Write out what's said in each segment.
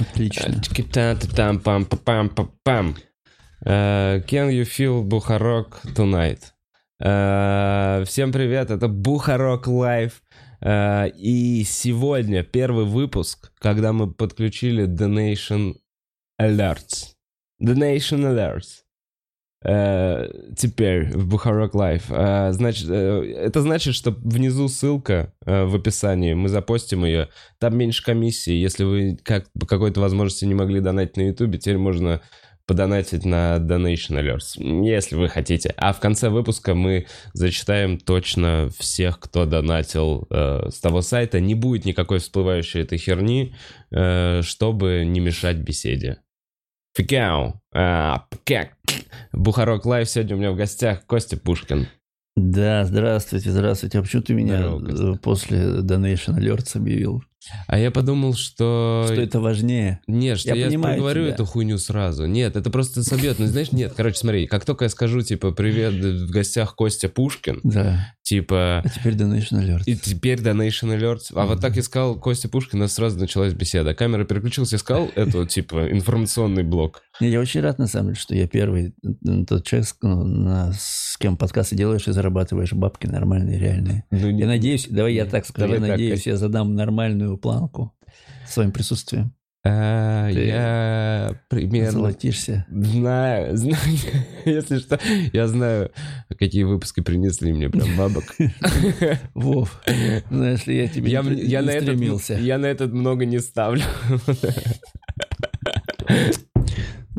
Отлично. Там пам пам пам пам Can you feel Бухарог tonight? Э, Всем привет, это Бухарог Live. Э, И сегодня первый выпуск, когда мы подключили Donation Alerts. Donation Alerts. Э, Теперь в Бухарог Live. Э, Значит, э, это значит, что внизу ссылка в описании, мы запостим ее. Там меньше комиссии. Если вы как, по какой-то возможности не могли донатить на Ютубе, теперь можно подонатить на Donation Alerts, если вы хотите. А в конце выпуска мы зачитаем точно всех, кто донатил э, с того сайта. Не будет никакой всплывающей этой херни, э, чтобы не мешать беседе. Фикау. А, как? Бухарок Лайв сегодня у меня в гостях Костя Пушкин. Да, здравствуйте, здравствуйте. А почему ты меня Здорово, э, после Donation Alerts объявил? А я подумал, что... Что это важнее? Нет, что Я я, проговорю тебя. эту хуйню сразу. Нет, это просто собьет. Ну, знаешь, нет, короче, смотри, как только я скажу, типа, привет, в гостях Костя Пушкин, Да. типа, А теперь Donation Alerts. и теперь Donation Alerts. А вот так я сказал Костя Пушкин, у нас сразу началась беседа. Камера переключилась, я сказал эту, типа, информационный блок. Не, я очень рад, на самом деле, что я первый э, тот человек, с- ну, на- с кем подкасты делаешь и зарабатываешь бабки нормальные, реальные. Ну, Я надеюсь, давай я так скажу, я надеюсь, я задам нормальную планку своим присутствием. А, Ты Я примерно... Золотишься. Знаю, знаю. Если что, я знаю, какие выпуски принесли мне прям бабок. Вов, знаешь ли, я тебе Я, не, я не на этот, стремился. я на этот много не ставлю.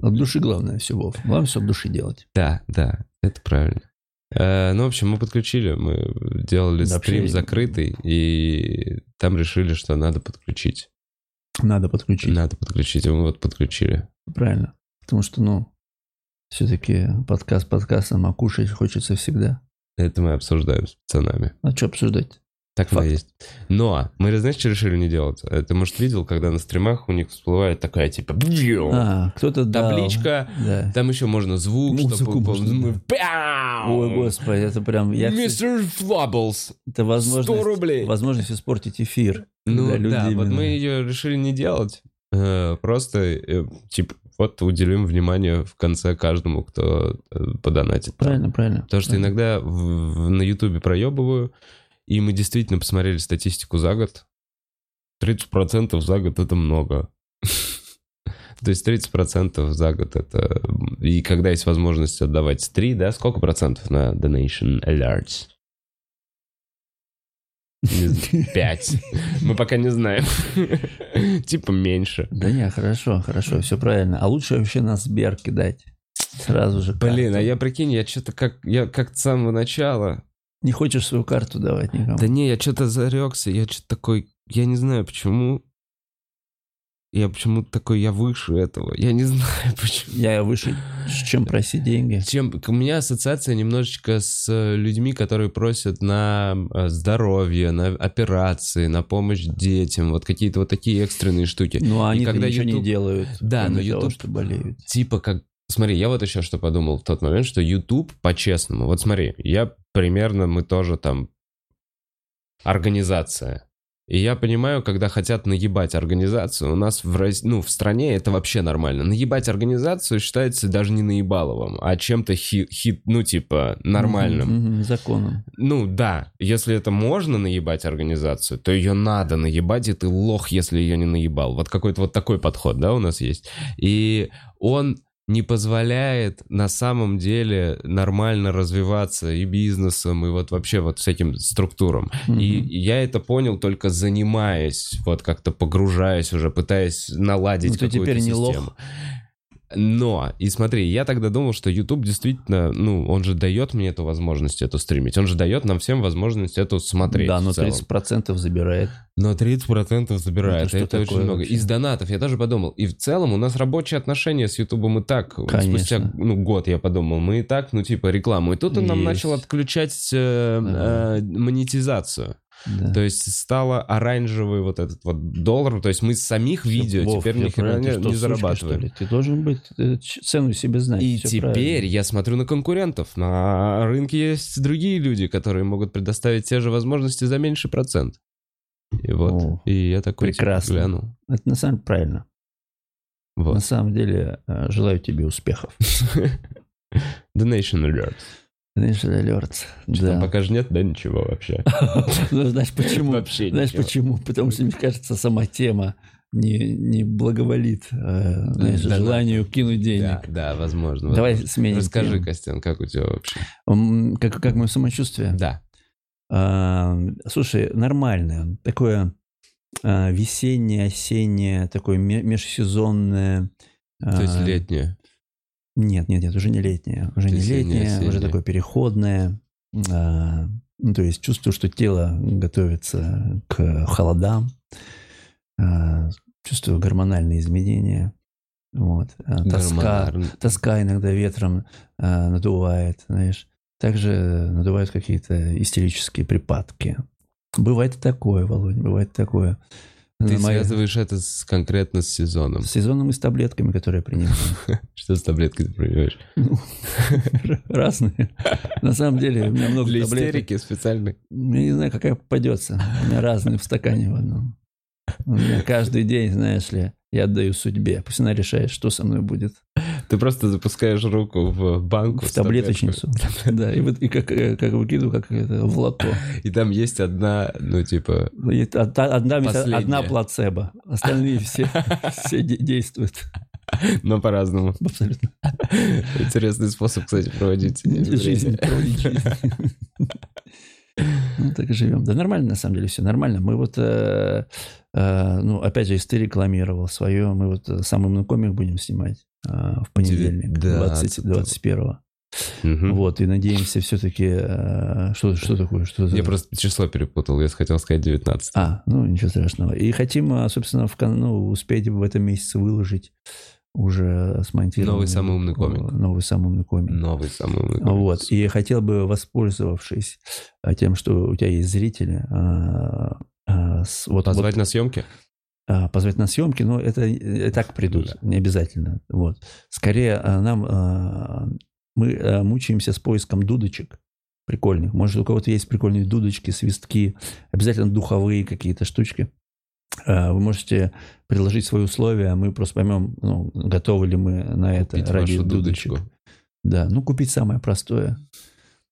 От души главное все, Вов. Главное все от души делать. Да, да, это правильно. Э, Ну, в общем, мы подключили, мы делали Да, стрим вообще- закрытый, и там решили, что надо подключить. Надо подключить. Надо подключить, и мы вот подключили. Правильно. Потому что, ну, все-таки подкаст подкастом, а кушать хочется всегда. Это мы обсуждаем с пацанами. А что обсуждать? Так оно Факт. и есть. Но мы, знаешь, что решили не делать? Ты, может, видел, когда на стримах у них всплывает такая, типа! А, кто-то табличка, Да. там еще можно звук, Музыку чтобы... можно, да. Ой, господи, это прям... Я, Мистер Флабблс, это возможность, 100 рублей. возможность испортить эфир. Ну да, вот именно- мы ее решили не делать. Э, Просто, э, типа, вот уделим внимание в конце каждому, кто э, подонатит. Правильно, правильно. Потому что иногда в- в- на Ютубе проебываю, и мы действительно посмотрели статистику за год. 30% за год это много. То есть 30% за год это... И когда есть возможность отдавать 3, да? Сколько процентов на Donation Alerts? Не знаю, 5. Мы пока не знаем. Типа меньше. Да не, хорошо, хорошо, все правильно. А лучше вообще на Сбер кидать. Сразу же Блин, а я прикинь, я что-то как... Я как с самого начала... Не хочешь свою карту давать никому? Да не, я что-то зарекся, я что-то такой... Я не знаю, почему... Я почему-то такой, я выше этого. Я не знаю, почему. Я выше, чем просить деньги. Чем, у меня ассоциация немножечко с людьми, которые просят на э, здоровье, на операции, на помощь детям, вот какие-то вот такие экстренные штуки. Ну, а они когда ничего YouTube- не делают. Да, но того, YouTube- что болеют. Типа как... Смотри, я вот еще что подумал в тот момент, что YouTube по-честному. Вот смотри, я примерно, мы тоже там организация. И я понимаю, когда хотят наебать организацию, у нас в, ну, в стране это вообще нормально. Наебать организацию считается даже не наебаловым, а чем-то хит, хит ну, типа, нормальным. Законом. Ну да, если это можно наебать организацию, то ее надо наебать, и ты лох, если ее не наебал. Вот какой-то вот такой подход, да, у нас есть. И он не позволяет на самом деле нормально развиваться и бизнесом, и вот вообще вот всяким структурам. Мгм. И я это понял только занимаясь, вот как-то погружаясь уже, пытаясь наладить Ну, какую-то теперь не лох. Но, и смотри, я тогда думал, что YouTube действительно, ну, он же дает мне эту возможность эту стримить. Он же дает нам всем возможность эту смотреть. Да, но в целом. 30% забирает. Но 30% забирает. Это Это, очень много. вообще? Из донатов я тоже подумал. И в целом у нас рабочие отношения с Ютубом и так. Конечно. Спустя ну, год я подумал. Мы и так, ну, типа, рекламу. И тут он нам Есть. начал отключать э, э, монетизацию. Да. То есть стало оранжевый вот этот вот доллар. То есть мы с самих видео Вов, теперь ни ты не, что, не зарабатываем. ли? Ты должен быть, э, цену себе знать. И теперь правильно. я смотрю на конкурентов. На рынке есть другие люди, которые могут предоставить те же возможности за меньший процент. И вот. О, и я такой типа, прекрасно. глянул. Это на самом деле правильно. Вот. На самом деле, э, желаю тебе успехов. Donation alert. Alert. Что там Да. пока же нет, да, ничего вообще. Ну, знаешь почему? Вообще Знаешь ничего. почему? Потому что, мне кажется, сама тема не, не благоволит э, знаешь, Да, да. желанию кинуть Да, денег. да, возможно. Давай возможно. сменим Расскажи, тему. Костян, как у тебя вообще? Как, как мое самочувствие? Да. А, слушай, нормальное. Такое а, весеннее, осеннее, такое ме- межсезонное. То есть а, летнее. Нет, нет, нет, уже не летнее. Уже не летнее, уже такое переходное. А, ну, то есть чувствую, что тело готовится к холодам. А, чувствую гормональные изменения. Вот. А, тоска, тоска иногда ветром а, надувает, знаешь. Также надувают какие-то истерические припадки. Бывает такое, Володь, бывает такое. Ты Мои- связываешь это с, конкретно с сезоном. С сезонным и с таблетками, которые я принимаю. Что с таблеткой ты принимаешь? Ну, Разные. На самом деле у меня много Для истерики специально. Я не знаю, какая попадется. У меня разные в стакане в одном. У меня каждый день, знаешь ли, я отдаю судьбе. Пусть она решает, что со мной будет. Ты просто запускаешь руку в банку В таблеточницу. Да, и, вот, и как, э, как выкидываю, как это, в лото. И там есть одна, ну, типа, одна, одна, Последняя. одна плацебо. Остальные все, все де- действуют. но по-разному. Абсолютно. Интересный способ, кстати, проводить Жизнь, проводить жизнь. Ну, так и живем. Да нормально, на самом деле, все нормально. Мы вот, э, э, ну, опять же, если ты рекламировал свое, мы вот самый умный комик будем снимать э, в понедельник, Да, 20, 21 Мгм. Вот, и надеемся все-таки... что, что такое? Что Я за- просто число перепутал, я хотел сказать 19. А, ну, ничего страшного. И хотим, а, собственно, в, ну, успеть в этом месяце выложить уже смонтированный... Новый самый умный комик. Новый самый умный комик. Новый самый умный комик. Вот. И хотел бы, воспользовавшись тем, что у тебя есть зрители, вот, Позвать вот, на съемки? А, позвать на съемки, но это и так придут, не обязательно. Вот. Скорее, а, нам а, мы мучаемся с поиском дудочек прикольных. Может, у кого-то есть прикольные дудочки, свистки, обязательно духовые какие-то штучки. Вы можете предложить свои условия, а мы просто поймем, ну, готовы ли мы на это Купить ради дудочек. дудочку. Да, ну купить самое простое.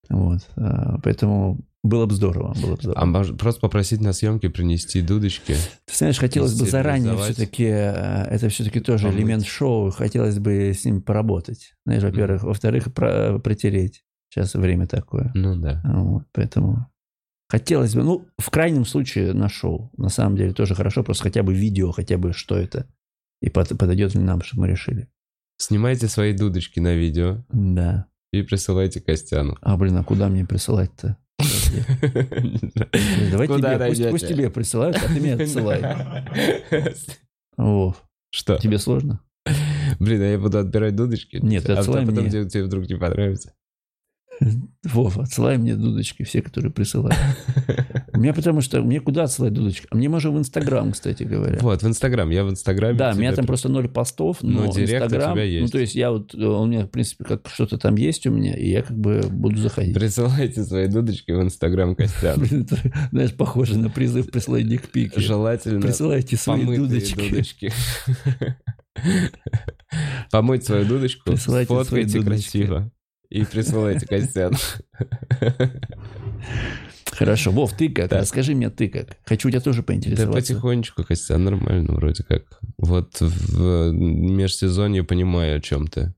Вот. Поэтому было бы здорово, было бы здорово. А может, просто попросить на съемки принести дудочки? Ты знаешь, хотелось бы заранее все-таки, это все-таки тоже Помыть. элемент шоу, хотелось бы с ним поработать. Знаешь, во-первых. Во-вторых, про- протереть. Сейчас время такое. Ну да. Вот, поэтому хотелось бы, ну, в крайнем случае на шоу. На самом деле тоже хорошо, просто хотя бы видео, хотя бы что это. И под- подойдет ли нам, чтобы мы решили. Снимайте свои дудочки на видео Да. и присылайте Костяну. А, блин, а куда мне присылать-то? Подожди. Давай Куда тебе, пусть, тебе присылают, а ты мне отсылай. Вов, Что? тебе сложно? Блин, а я буду отбирать дудочки? Нет, ты а отсылай потом мне. тебе, тебе вдруг не понравится. Вов, отсылай мне дудочки, все, которые присылают. Меня потому что, мне куда отсылать дудочки? А мне можно в Инстаграм, кстати говоря. Вот, в Инстаграм. Я в Инстаграме. Да, у меня там просто ноль постов, но, Но директ у Инстаграм, тебя ну есть. то есть я вот, э, у меня в принципе как что-то там есть у меня, и я как бы буду заходить. Присылайте свои дудочки в Инстаграм это, знаешь, похоже на призыв прислать дикпики. Желательно Присылайте свои дудочки. Помыть свою дудочку, сфоткайте красиво. И присылайте Костяну. Хорошо, Вов, ты как? Так. Расскажи мне, ты как? Хочу у тебя тоже Да поинтересоваться. потихонечку, Костян, нормально вроде как. Вот в межсезонье понимаю, о чем ты.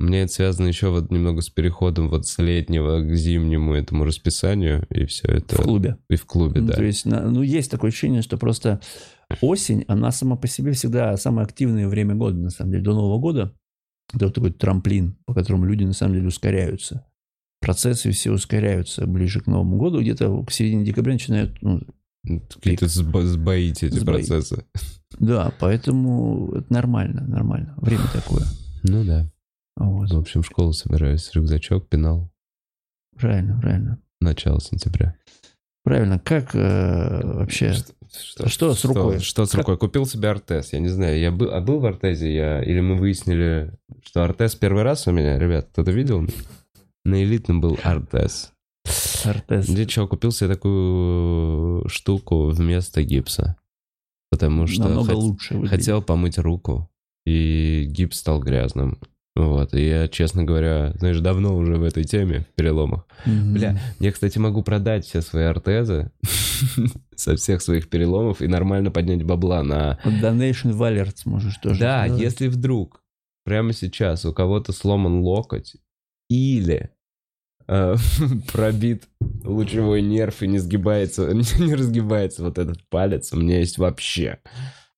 Меня это связано еще вот немного с переходом вот с летнего к зимнему этому расписанию, и все это... в клубе. И в клубе, Ну, да. То есть, ну, есть такое ощущение, что просто осень, она сама по себе всегда самое активное время года, на самом деле. До Нового года это вот такой трамплин, по которому люди, на самом деле, ускоряются. Процессы все ускоряются ближе к Новому году. Где-то к середине декабря начинают... ну, Какие-то сбо- сбоите эти Сбои. процессы. да, поэтому это нормально, нормально. Время такое. Ну да. Вот. В общем, в школу собираюсь. Рюкзачок, пенал. Правильно, правильно. Начало сентября. Правильно. Как э, вообще... Что с рукой? Что, с Как- рукой? Купил себе Артез. Я не знаю, я был, а был в Артезе я, или мы выяснили, что Артез первый раз у меня, ребят, кто-то видел? На элитном был Артез. Артез? Где что, купил себе такую штуку вместо гипса. Потому что Намного хот- лучше выглядит. хотел помыть руку. и гипс стал грязным. Вот, и я, честно говоря, знаешь, давно уже в этой теме, переломах. Мгм. Бля, я, кстати, могу продать все свои ортезы со всех своих переломов и нормально поднять бабла на... Donation Valerts можешь тоже. Да, если вдруг прямо сейчас у кого-то сломан локоть или э, пробит лучевой нерв и не сгибается, не разгибается вот этот палец, у меня есть вообще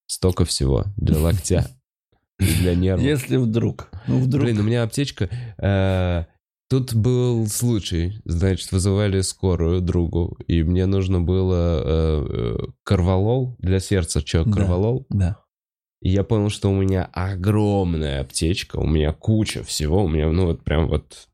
столько всего для локтя и для нерва. Если вдруг. Ну, вдруг. Блин, у меня аптечка. э, Тут был случай, значит, вызывали скорую другу, и мне нужно было э, э, карвалол для сердца, чё, Да. карвалол. Да. И я понял, что у меня огромная аптечка, у меня куча всего, у меня, ну, вот прям вот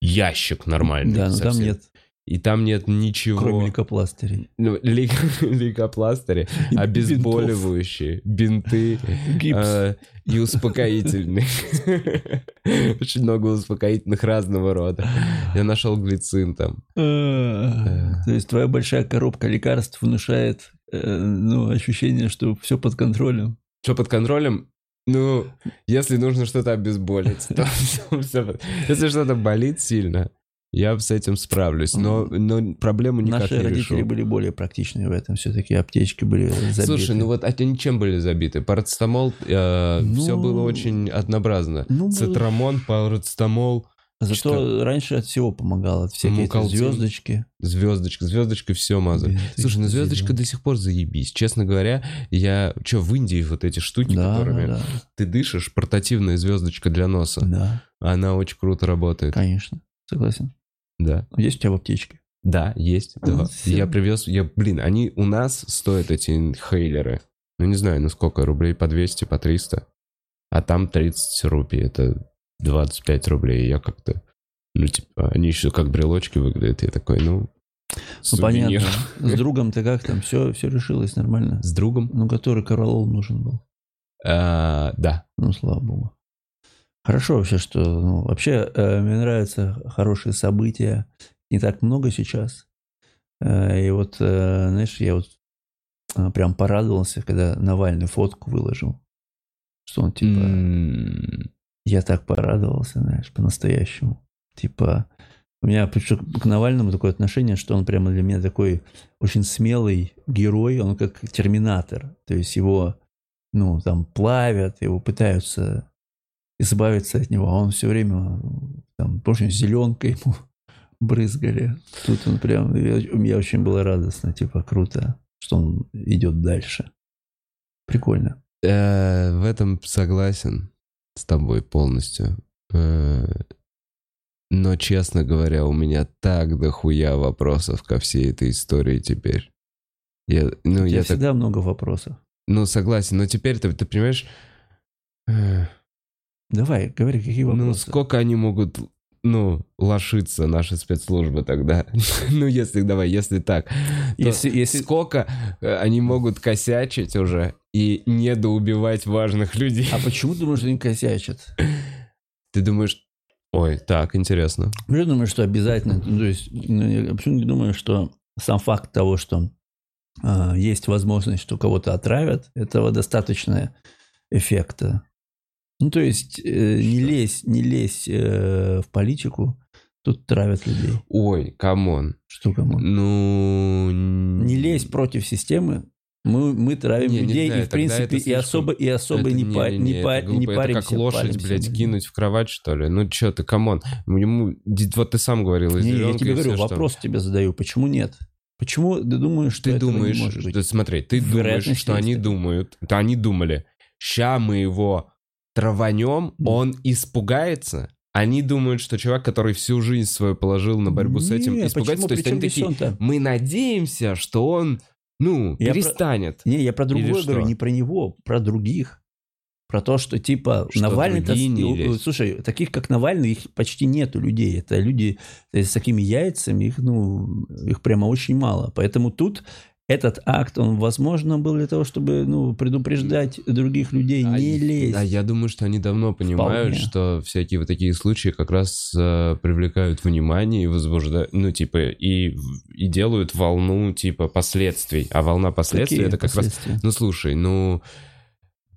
ящик нормальный. Да, но там совсем. нет, И там нет ничего. кроме лейкопластырей. Ну, лейк- лейкопластыри, обезболивающие, бинты, Гипс. э, и успокоительные. Очень много успокоительных разного рода. Я нашел глицин там. А, То есть твоя большая коробка лекарств внушает ну, ощущение, что все под контролем. Что под контролем? Ну, если нужно что-то обезболить, то всё- Если что-то болит сильно, я с этим справлюсь. Но, но проблему никак Наши не родители решу. были более практичны в этом. Все-таки аптечки были забиты. Слушай, ну вот а они чем были забиты? Парацетамол, все Ну, было очень однообразно. ну, Цитрамон, парацетамол, Зато что? раньше от всего помогало. От всякие эти Мукалтин. звездочки. звездочка, звездочкой все мазали. Бинты, Слушай, ну звездочка зеленые. до сих пор заебись. Честно говоря, я... Че, в Индии вот эти штуки, Да, которыми да, ты дышишь, портативная звездочка для носа, да, она очень круто работает. конечно. Согласен. Да. Есть у тебя в аптечке? Да, есть. Ну, два. всё. Я привез, я, блин, они у нас стоят эти инхейлеры. Ну, не знаю, ну сколько, рублей по 200, по 300. А там 30 рупий, это 25 рублей. Я как-то, ну, типа, они еще как брелочки выглядят. Я такой, ну, Ну, понятно. С другом ты как там? Все, все решилось нормально? С другом? Ну, который корвалол нужен был. А, да. Ну, слава богу. Хорошо вообще, что... ну, вообще, э, мне нравятся хорошие события. Не так много сейчас. Э, и вот, э, знаешь, я вот э, прям порадовался, когда Навальный фотку выложил. Что он, типа... М, Я так порадовался, знаешь, по-настоящему. Типа, у меня к Навальному такое отношение, что он прямо для меня такой очень смелый герой, он как терминатор. То есть его, ну, там плавят, его пытаются избавиться от него, а он все время, там, помнишь, зеленкой ему брызгали. Тут он прям, я, мне очень было радостно, типа, круто, что он идет дальше. Прикольно. э, В этом согласен с тобой полностью. Э, Но, честно говоря, у меня так дохуя вопросов ко всей этой истории теперь. Я, ну, я так, всегда много вопросов. ну, согласен, но теперь ты, ты понимаешь, э, Давай, говори, какие вопросы. ну, сколько они могут, ну, лошиться, наши спецслужбы тогда? ну, если, давай, если так. Если- если- Сколько э, они могут косячить уже и недоубивать важных людей? А почему ты думаешь, что они косячат? Ты думаешь, ой, так, интересно. Я думаю, что обязательно. ну, то есть, ну, я почему не думаю, что сам факт того, что а, есть возможность, что кого-то отравят, этого достаточно эффекта. Ну, то есть, э, не Что? лезь, не лезь э, в политику, тут травят людей. Ой, come on. Что кому? Ну... Не лезь против системы. Мы, мы травим Не, не людей, знаю, и в принципе, это и особо, и особо Это не, па- не, это па- не это паримся. как лошадь, палимся блядь, кинуть в кровать, что ли? Ну, чё ты, come on. Ему, вот ты сам говорил, Не, я тебе говорю, что- вопрос тебе задаю. Почему нет? Почему ты думаешь, что Ты думаешь, не может быть? что- смотри, ты думаешь, что они думают, то они думали, ща мы его траванем, он испугается. Они думают, что чувак, который всю жизнь свою положил на борьбу с этим, Не, испугается. почему? То есть Причем они такие, он-то? мы надеемся, что он, ну, Я про- перестанет. Не, я про другое говорю, не про него, про других. Про то, что типа Что Навальный... другие не лезь. Слушай, таких как Навальный, их почти нету людей. Это люди э, с такими яйцами, их, ну, их прямо очень мало. Поэтому тут этот акт, он, возможно, был для того, чтобы ну, предупреждать других людей, А не лезть. А я думаю, что они давно понимают, Вполне. что всякие вот такие случаи как раз э, привлекают внимание и возбуждают, ну, типа, и, и делают волну, типа, последствий. А волна последствий Какие это как раз... Ну, слушай, ну...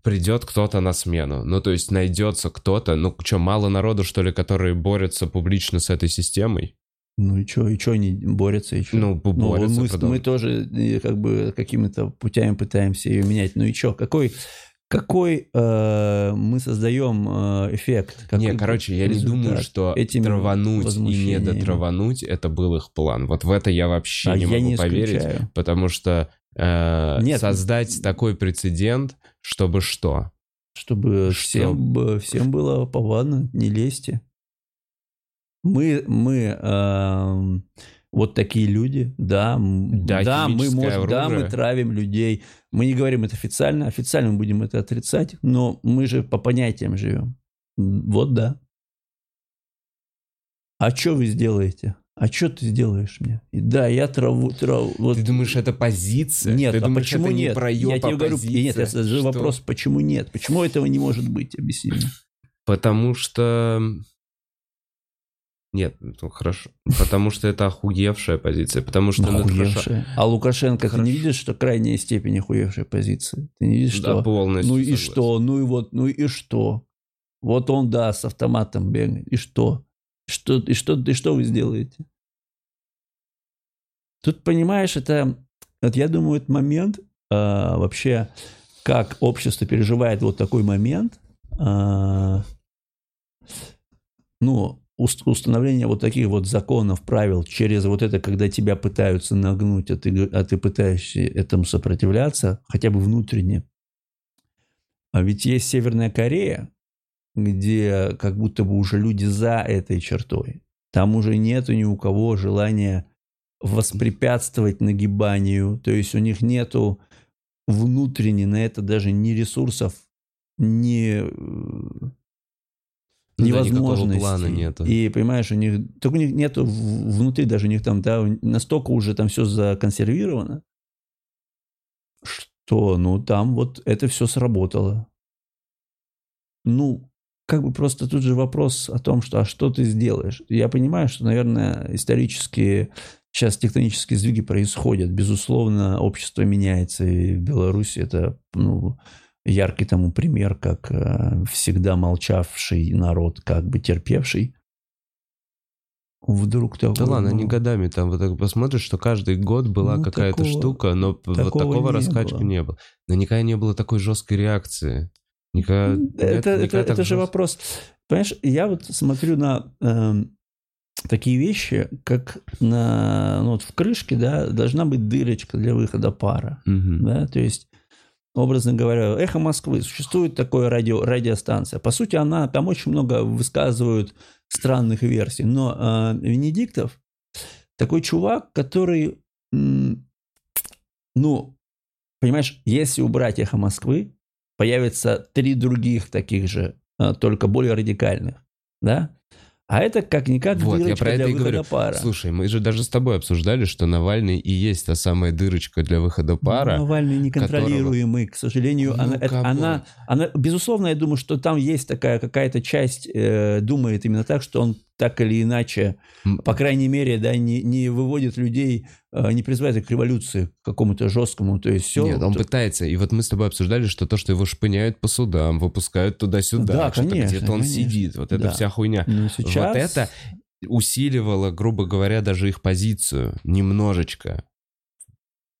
придет кто-то на смену. Ну, то есть найдется кто-то, ну, что, мало народу, что ли, которые борются публично с этой системой? Ну и что, и что они борются, и что? Ну, борются, мы, продолжают. мы тоже э, как бы какими-то путями пытаемся ее менять. Ну и что, какой, какой э, мы создаем э, эффект? Какой не, короче, я не думаю, что этими травануть и возмущениями? недотравануть это был их план. Вот в это я вообще А не я могу не поверить, исключаю. потому что э, Нет. создать такой прецедент, чтобы что? Чтобы Что? всем, б- всем было повадно, не лезьте. Мы, мы эм, вот такие люди, да, Да, да, мы можем, да, мы травим людей. Мы не говорим это официально, официально мы будем это отрицать, но мы же по понятиям живем. Вот да. А что вы сделаете? А что ты сделаешь мне? И да, я траву, траву. Вот Ты думаешь, это позиция? нет, Ты а думаешь, почему это нет? не проеб, я тебе говорю, позиция? нет, это же Что? вопрос, почему нет? Почему этого не может быть? Объясни мне. Потому что... Нет, ну хорошо. Потому что это охуевшая позиция. Потому что... ну. Охуевшая. А Лукашенко, ты Хорошо. не видишь, что крайняя степень охуевшей позиции? Ты не видишь, Да, что... полностью ну и согласен. что? Ну и вот, ну и что? Вот он, да, с автоматом бегает. И что? Что, и что, и что вы сделаете? Тут, понимаешь, это... Вот я думаю, этот момент а, вообще, как общество переживает вот такой момент, а, ну, установление вот таких вот законов, правил через вот это, когда тебя пытаются нагнуть, а ты, а ты пытаешься этому сопротивляться, хотя бы внутренне. А ведь есть Северная Корея, где как будто бы уже люди за этой чертой. Там уже нету ни у кого желания воспрепятствовать нагибанию. То есть у них нету внутренне на это даже ни ресурсов, ни Ну да, невозможности. плана нету. И понимаешь, у них только у них нету внутри даже у них там да, настолько уже там все законсервировано, что ну там вот это все сработало. Ну, как бы просто тут же вопрос о том, что а что ты сделаешь? Я понимаю, что, наверное, исторически сейчас тектонические сдвиги происходят. Безусловно, общество меняется, и в Беларуси это ну, яркий тому пример, как э, всегда молчавший народ, как бы терпевший, вдруг такой... Да ладно, не годами. Там вот так посмотришь, что каждый год была Ну, какая-то такого- штука, но п- вот такого такого не раскачки было. не было. Но никогда не было такой жесткой реакции. Никогда, нет, Это, это, это же вопрос. Понимаешь, я вот смотрю на эм, такие вещи, как на, ну, вот в крышке, да, должна быть дырочка для выхода пара. Мгм. Да, то есть, образно говоря, «Эхо Москвы» существует такое радио, радиостанция. По сути, она, там очень много высказывают странных версий. Но э, Венедиктов такой чувак, который, ну, понимаешь, если убрать «Эхо Москвы», появится три других таких же, э, только более радикальных, да? А это как-никак Вот, я дырочка про это для и выхода говорю. пара. Слушай, мы же даже с тобой обсуждали, что Навальный и есть та самая дырочка для выхода пара. Ну, Навальный неконтролируемый, к сожалению. Ну, она, это- она, она, безусловно, я думаю, что там есть такая какая-то часть, э, думает именно так, что он так или иначе, по крайней мере, да, не, не выводит людей, э, не призывает их к революции, к какому-то жесткому, то есть все. Нет, он пытается. И вот мы с тобой обсуждали, что то, что его шпыняют по судам, выпускают туда-сюда, Да, что-то конечно, где-то он конечно. сидит. Вот эта Да. вся хуйня. Ну, сейчас... Вот это усиливало, грубо говоря, даже их позицию немножечко.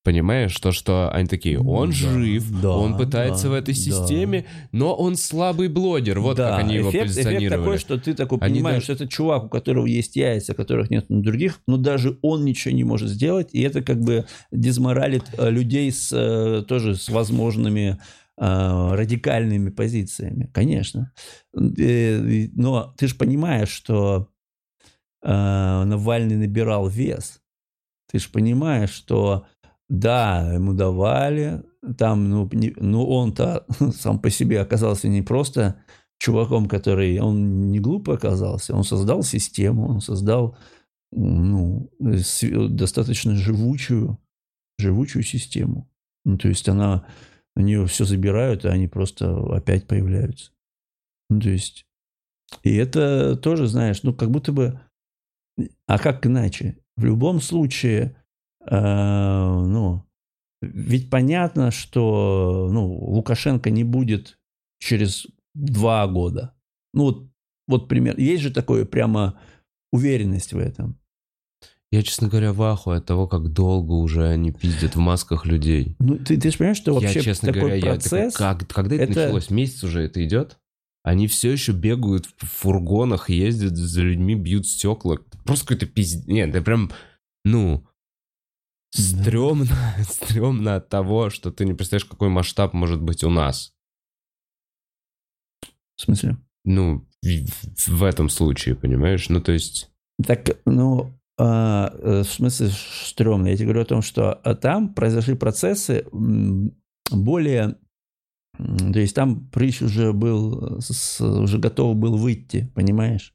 Понимаешь, то, что они такие, он да, жив, да, он пытается да, в этой да. системе, но он слабый блогер. Вот Да, как они его эффект, эффект позиционировали. такой, что ты такой Они понимаешь, даже- что это чувак, у которого есть яйца, которых нет у других, но даже он ничего не может сделать, и это как бы дезморалит э, людей с э, тоже с возможными э, радикальными позициями, конечно. Но ты же понимаешь, что Навальный набирал вес. Ты же понимаешь, что да, ему давали, там, ну, не- ну он-то сам по себе оказался не просто чуваком, который, он не глупо оказался, он создал систему, он создал, ну, достаточно живучую, живучую систему. Ну, то есть она, у нее все забирают, а они просто опять появляются. Ну, то есть, и это тоже, знаешь, ну, как будто бы, а как иначе? В любом случае, ну, ведь понятно, что ну, Лукашенко не будет через два года. Ну, вот, вот пример. Есть же такое прямо уверенность в этом. Я, честно говоря, в ахуе от того, как долго уже они пиздят в масках людей. Ну, ты, ты же понимаешь, что вообще я, честно такой говоря, процесс... Я такой, как, когда это, это- началось? Месяц уже это идет? Они все еще бегают в фургонах, ездят за людьми, бьют стекла. Просто какой-то пиздец. Нет, это прям, ну, стрёмно, стрёмно от того, что ты не представляешь, какой масштаб может быть у нас. В смысле? Ну, в, в этом случае, понимаешь? Ну, то есть... Так, ну, а, э, в смысле стрёмно. Я тебе говорю о том, что а, там произошли процессы более... То есть там прыщ уже был, с- уже готов был выйти, понимаешь?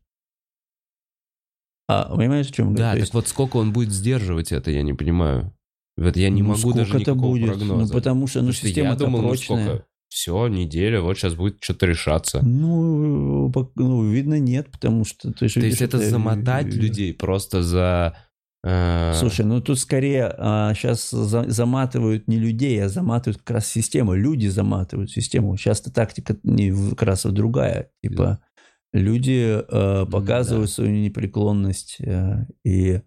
А, понимаешь, о чем? Да, так есть вот сколько он будет сдерживать это, я не понимаю. Вот я не Ну, могу сколько даже это никакого будет? прогноза. Ну, потому что, ну, Потому что система я думал, ну прочная. сколько? Все, неделя, вот сейчас будет что-то решаться. Ну, ну, видно, нет, потому что... Ты же То есть это замотать людей просто за... э, Слушай, ну тут скорее сейчас заматывают не людей, а заматывают как раз систему. Люди заматывают систему. Часто тактика не в- как раз другая. Типа люди э, показывают свою непреклонность э, и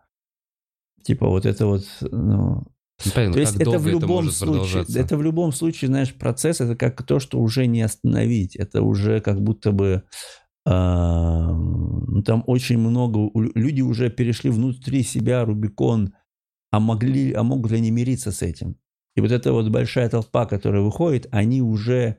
типа вот это вот, ну, ну, понятно, то есть это в любом может случае, это в любом случае, знаешь, процесс это как то, что уже не остановить. Это уже как будто бы ну, там очень много люди уже перешли внутри себя Рубикон, а могли, а могут ли они мириться с этим? И вот эта вот большая толпа, которая выходит, они уже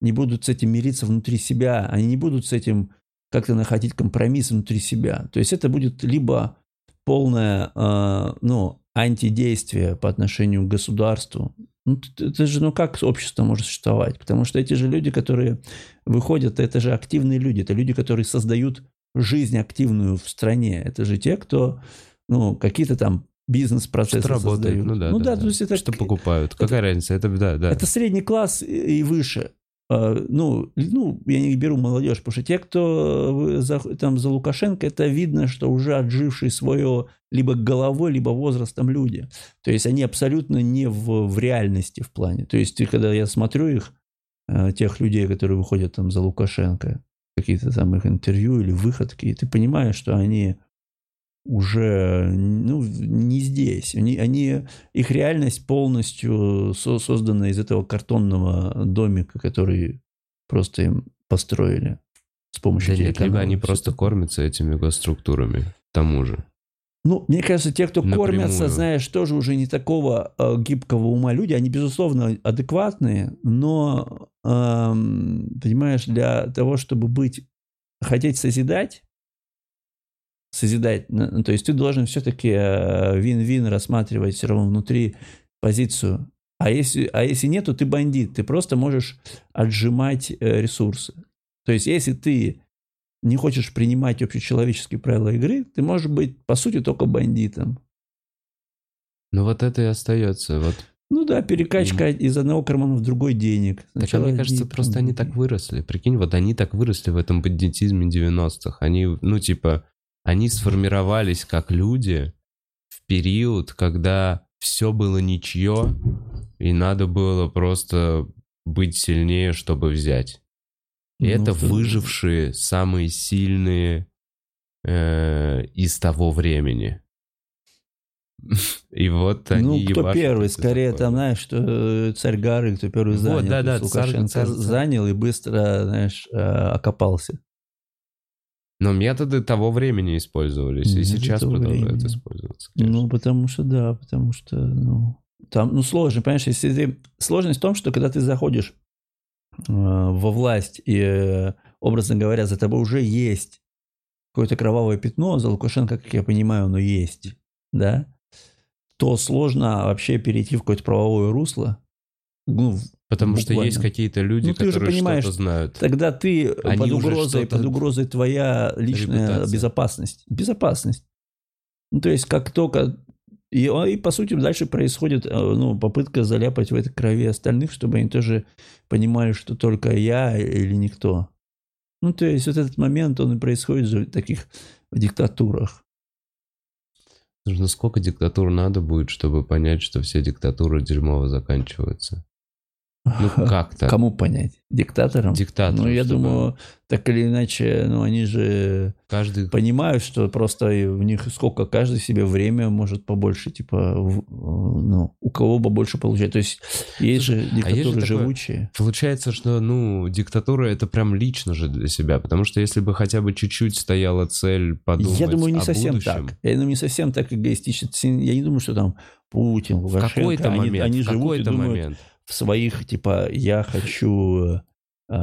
не будут с этим мириться внутри себя, они не будут с этим как-то находить компромисс внутри себя. То есть это будет либо полное, э, ну, антидействие по отношению к государству. Ну, это же, ну, как общество может существовать? Потому что эти же люди, которые выходят, это же активные люди, это люди, которые создают жизнь активную в стране. Это же те, кто, ну, какие-то там бизнес-процессы создают. ну да, ну да, да, да. то есть это Что покупают? Какая разница? Это, да, да. это средний класс и выше. А, Ну, ну, я не беру молодежь, потому что те, кто э, за, там за Лукашенко, это видно, что уже отжившие свое либо головой, либо возрастом люди. То есть они абсолютно не в, в реальности в плане. То есть, когда я смотрю их, э, тех людей, которые выходят там за Лукашенко, какие-то там их интервью или выходки, и ты понимаешь, что они уже ну, не здесь. Они, они, их реальность полностью со- создана из этого картонного домика, который просто им построили с помощью Да нет, либо они просто кормятся этими госструктурами, тому же. Ну, мне кажется, те, кто Напрямую. кормятся, знаешь, тоже уже не такого э, гибкого ума люди. Они, безусловно, адекватные, но, эм, понимаешь, для того, чтобы быть, хотеть созидать, созидать, ну, то есть ты должен все-таки вин-вин рассматривать все равно внутри позицию. А если, а если нет, то ты бандит. Ты просто можешь отжимать э, ресурсы. То есть если ты не хочешь принимать общечеловеческие правила игры, ты можешь быть, по сути, только бандитом. Ну вот это и остается. Вот. Ну да, перекачка из одного кармана в другой денег. Так, а Сначала мне кажется, одни, просто они так выросли. Прикинь, вот они так выросли в этом бандитизме 90-х. Они, ну, типа, они сформировались как люди в период, когда все было ничье, и надо было просто быть сильнее, чтобы взять. И Ну, это выжившие самые сильные э, из того времени. И вот они Ну, кто ебашат первый? Скорее, там, знаешь, что э, царь горы, кто первый Вот, занял. да, То да, царь- Лукашенко царь- царь. занял и быстро, знаешь, э, окопался. Но методы того времени использовались, и Методы сейчас того продолжают времени. использоваться. конечно. Ну, потому что, да, потому что, ну, там, ну, сложно, понимаешь, если ты... Сложность в том, что когда ты заходишь э, во власть, и, э, образно говоря, за тобой уже есть какое-то кровавое пятно, за Лукашенко, как я понимаю, оно есть, да, то сложно вообще перейти в какое-то правовое русло. Ну, Потому что буквально. есть какие-то люди, Ну, которые что-то знают. Тогда ты Они под угрозой, под угрозой твоя личная Репутация. безопасность. Безопасность. Ну, то есть, как только... И, и, по сути, дальше происходит э, ну, попытка заляпать в этой крови остальных, чтобы они тоже понимали, что только я или никто. Ну, то есть, вот этот момент, он и происходит в таких диктатурах. Ну сколько диктатур надо будет, чтобы понять, что все диктатуры дерьмово заканчиваются? Ну как-то. Кому понять? Диктаторам? Диктаторам. Ну, я чтобы думаю, так или иначе, ну, они же Каждый... понимают, что просто в них сколько каждый себе время может побольше, типа, в- ну, у кого бы больше получать. То есть есть Слушай, же а есть же диктатуры такое- живучие. Получается, что, ну, диктатура это прям лично же для себя, потому что если бы хотя бы чуть-чуть стояла цель подумать Я думаю, не о совсем будущем, так. Я думаю, не совсем так эгоистично. Я не думаю, что там Путин, В Лукашенко, какой-то они, момент, они в живут какой-то думают момент. В своих, типа, я хочу э,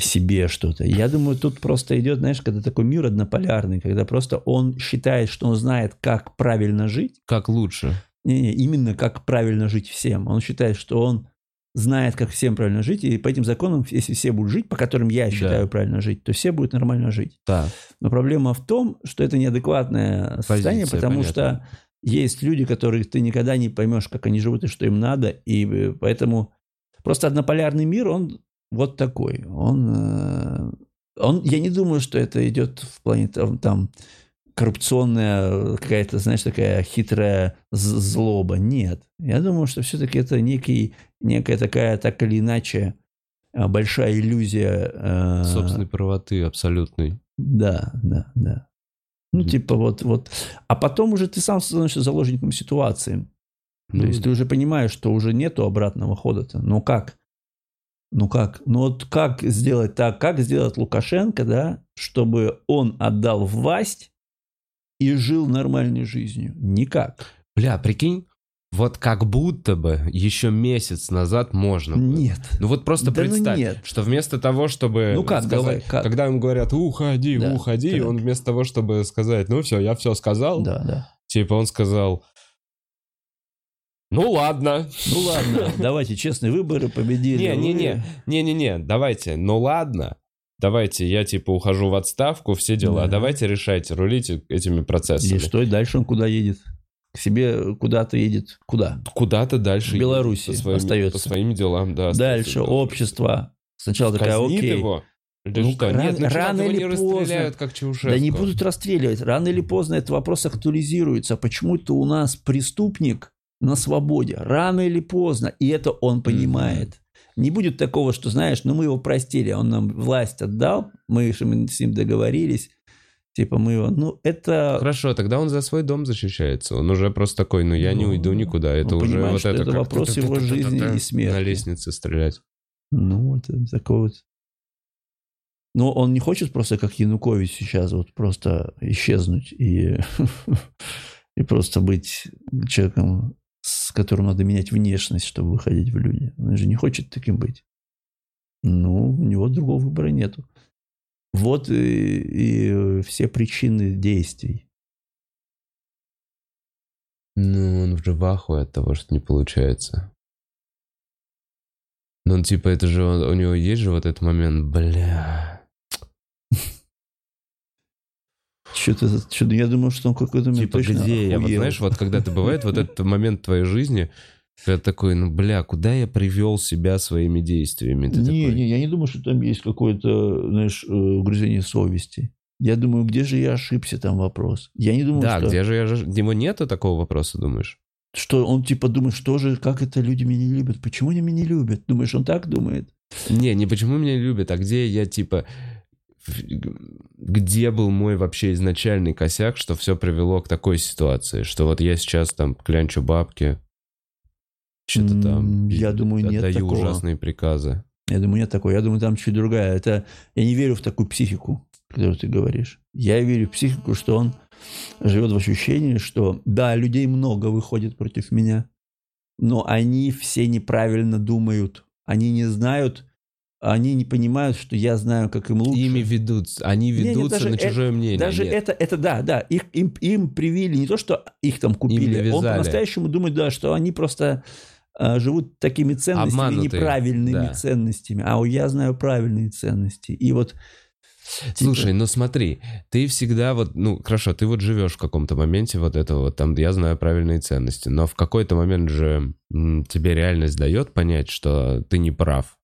себе что-то. Я думаю, тут просто идет, знаешь, когда такой мир однополярный, когда просто он считает, что он знает, как правильно жить, Как лучше? не, именно как правильно жить всем. Он считает, что он знает, как всем правильно жить, и по этим законам, если все будут жить, по которым я считаю правильно жить, то все будут нормально жить. Да. Но проблема в том, что это неадекватное состояние, Позиция, потому понятно. что есть люди, которых ты никогда не поймешь, как они живут и что им надо, и э, поэтому просто однополярный мир, он вот такой. Он, э, он, я не думаю, что это идет в плане там, там коррупционная э, какая-то, знаешь, такая хитрая злоба. Нет. Я думаю, что все-таки это некий, некая такая, так или иначе, э, большая иллюзия. Собственной правоты абсолютной. да, да, да. Ну, Мгм. типа вот, вот. А потом уже ты сам становишься заложником ситуации. Ну, То есть ты уже понимаешь, что уже нету обратного хода-то. Ну как? Ну как? Ну вот как сделать так? Как сделать Лукашенко, да, чтобы он отдал власть и жил нормальной жизнью? Никак. Бля, прикинь, вот как будто бы еще месяц назад можно было. Нет. Ну вот просто Да ну представь, нет. что вместо того, чтобы Ну как, сказать- давай, как? когда ему говорят уходи, Да, уходи, так. он вместо того, чтобы сказать, ну все, я все сказал, Да, да. типа он сказал, ну ладно, Ну ладно, давайте честные выборы победили. Не-не-не, не-не-не, давайте, ну ладно, давайте, я типа ухожу в отставку, все дела, Да. давайте решайте, рулите этими процессами. И что, и дальше он куда едет? К себе куда-то едет. Куда? Куда-то дальше В Беларуси по своим, остается. по своим делам, да. Дальше остается. общество. Сначала такая, Казнит окей. его? Или Ну, что? рано- Нет, ну рано или не поздно. как Чаушеску. Да не будут расстреливать. Рано или поздно этот вопрос актуализируется. Почему-то у нас преступник на свободе. Рано или поздно. И это он понимает. Не будет такого, что, знаешь, ну мы его простили, он нам власть отдал, мы с ним договорились. Типа мы его... Ну, это... Хорошо, тогда он за свой дом защищается. Он уже просто такой, ну я не Ну, уйду никуда. Это он уже вот что это это вопрос его жизни и смерти. На лестнице стрелять. Ну, вот это такой вот... Но он не хочет просто, как Янукович сейчас, вот просто исчезнуть и, и просто быть человеком, с которым надо менять внешность, чтобы выходить в люди. Он же не хочет таким быть. Ну, у него другого выбора нету. Вот и, и все причины действий. Ну, он уже в ахуе от того, что не получается. Ну, типа, это же, он- у него есть же вот этот момент, бля. Что-то, что я думаю, что он какой-то момент Типа, где я? Вот знаешь, вот когда-то бывает вот этот момент в твоей жизни, ты такой, ну, бля, куда я привел себя своими действиями? Ты Не, такой, не, я не думаю, что там есть какое-то, знаешь, э, угрызение совести. Я думаю, где же я ошибся, там вопрос. Я не думаю, Да, что, где же я же... Него нету такого вопроса, думаешь? что он типа думает, что же, как это люди меня не любят, почему они меня не любят. Думаешь, он так думает? Не, не почему меня любят, а где я, типа... Где был мой вообще изначальный косяк, что все привело к такой ситуации, что вот я сейчас там клянчу бабки, что-то там... Я думаю, нет отдаю такого. ужасные приказы. Я думаю, нет такого. Я думаю, там чуть другая. Это я не верю в такую психику, которую ты говоришь. Я верю в психику, что он живет в ощущении, что да, людей много выходит против меня, но они все неправильно думают. Они не знают, они не понимают, что я знаю, как им лучше. Ими ведут, они ведутся даже на это- чужое мнение. Даже нет. это, это да, да, их, им, им привили не то, что их там купили, он по-настоящему думает, да, что они просто живут такими ценностями, Обманутые, неправильными да. ценностями. А я знаю правильные ценности. И вот... типа, Слушай, ну смотри, ты всегда вот, ну хорошо, ты вот живешь в каком-то моменте вот этого вот, там, я знаю правильные ценности, но в какой-то момент же м, тебе реальность дает понять, что ты не прав.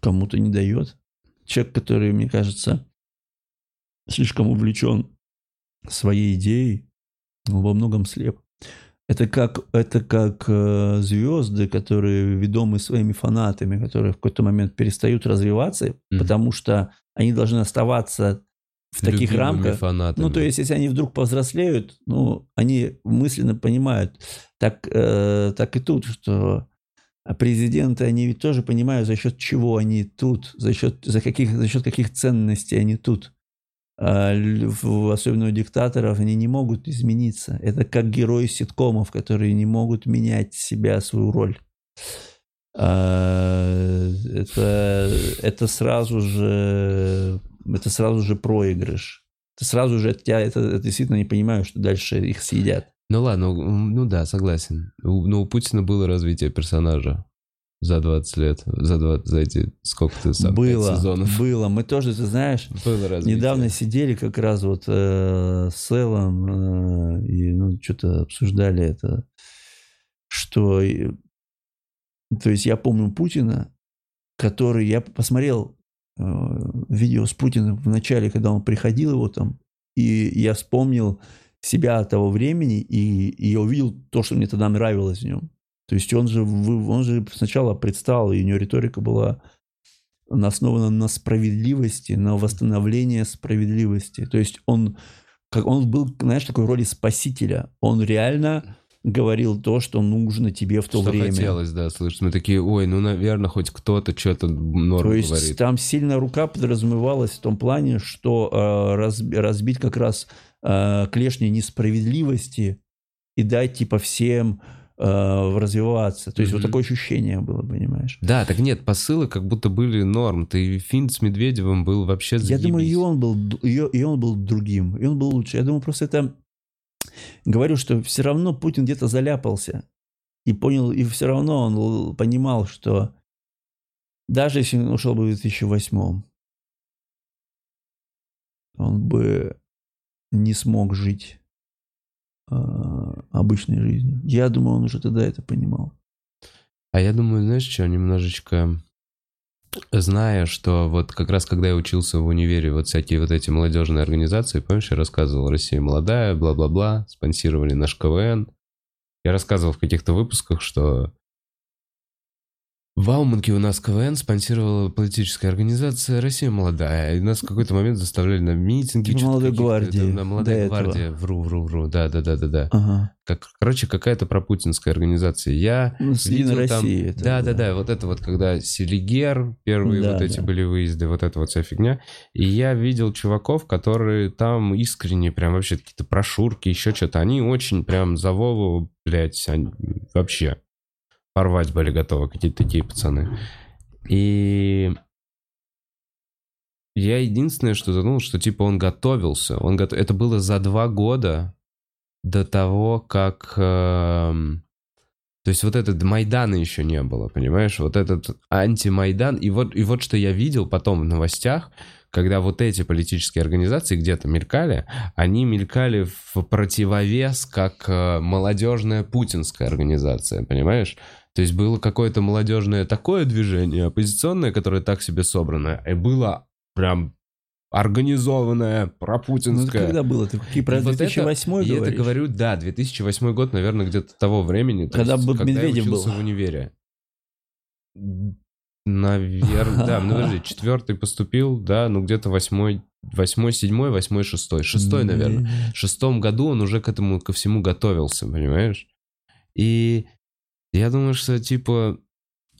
кому-то не дает. Человек, который, мне кажется, слишком увлечен своей идеей, во многом слеп. Это как, это как э, звезды, которые ведомы своими фанатами, которые в какой-то момент перестают развиваться, mm-hmm. потому что они должны оставаться в таких Любимыми рамках. фанатами. Ну, то есть, если они вдруг повзрослеют, ну, они мысленно понимают, так, э, так и тут, что президенты, они ведь тоже понимают, за счет чего они тут, за счет, за каких, за счет каких ценностей они тут. А, особенно у диктаторов, они не могут измениться. Это как герои ситкомов, которые не могут менять себя, свою роль. А, это, это сразу же это сразу же проигрыш. Ты сразу же от тебя это, это действительно не понимаю, что дальше их съедят. Ну ладно, ну да, согласен. Но у Путина было развитие персонажа за 20 лет, за, 20, за эти сколько ты сам, было, сезонов. Было, мы тоже, ты знаешь, было развитие. недавно сидели как раз вот э, с Эллом э, и ну, что-то обсуждали это, что, то есть я помню Путина, который, я посмотрел э, видео с Путиным в начале, когда он приходил его там, и я вспомнил себя того времени, и, и я увидел то, что мне тогда нравилось в нем. То есть он же, он же сначала предстал, и у него риторика была основана на справедливости, на восстановлении справедливости. То есть он, как он был, знаешь, такой роли спасителя. Он реально говорил то, что нужно тебе в то что время. хотелось, да, слышать. Мы такие, ой, ну, наверное, хоть кто-то что-то норм То есть говорит. там сильно рука подразумевалась в том плане, что э, раз, разбить как раз э, клешни несправедливости и дать типа всем э, развиваться. То есть mm-hmm. вот такое ощущение было, понимаешь? Да, так нет, посылы как будто были норм. Ты фильм с Медведевым был вообще заебись. Я думаю, и он был, и, и он был другим, и он был лучше. Я думаю, просто это... Говорю, что все равно Путин где-то заляпался. И понял, и все равно он понимал, что даже если он ушел бы в 2008 он бы не смог жить обычной жизнью. Я думаю, он уже тогда это понимал. А я думаю, знаешь что, немножечко зная, что вот как раз когда я учился в универе, вот всякие вот эти молодежные организации, помнишь, я рассказывал, Россия молодая, бла-бла-бла, спонсировали наш КВН. Я рассказывал в каких-то выпусках, что в Ауманке у нас КВН спонсировала политическая организация «Россия молодая». И нас в какой-то момент заставляли на митинги. Молодой гвардии. На молодой гвардии. Вру, вру, вру. Да, да, да, да, да. Ага. Как, короче, какая-то пропутинская организация. Я ну, видел России там... Это, да, да, да. Вот это вот, когда Селигер, первые да, вот эти да. были выезды, вот это вот вся фигня. И я видел чуваков, которые там искренне прям вообще какие-то прошурки, еще что-то. Они очень прям за Вову, блядь, они... вообще порвать были готовы какие-то такие пацаны. И я единственное, что задумал, что типа он готовился. Он готов... Это было за два года до того, как... Э... То есть вот этот Майдана еще не было, понимаешь? Вот этот антимайдан. И вот, и вот что я видел потом в новостях, когда вот эти политические организации где-то мелькали, они мелькали в противовес как э, молодежная путинская организация, понимаешь? То есть было какое-то молодежное такое движение, оппозиционное, которое так себе собранное, и было прям организованное, пропутинское. Ну, когда было? Ты какие про 2008 вот это, Я это говорю, да, 2008 год, наверное, где-то того времени. Когда, есть, когда Медведев я учился был. в универе. Наверное, да, ну подожди, четвертый поступил, да, ну где-то восьмой, восьмой, седьмой, восьмой, шестой. Шестой, наверное. В шестом году он уже к этому, ко всему готовился, понимаешь? И я думаю, что, типа,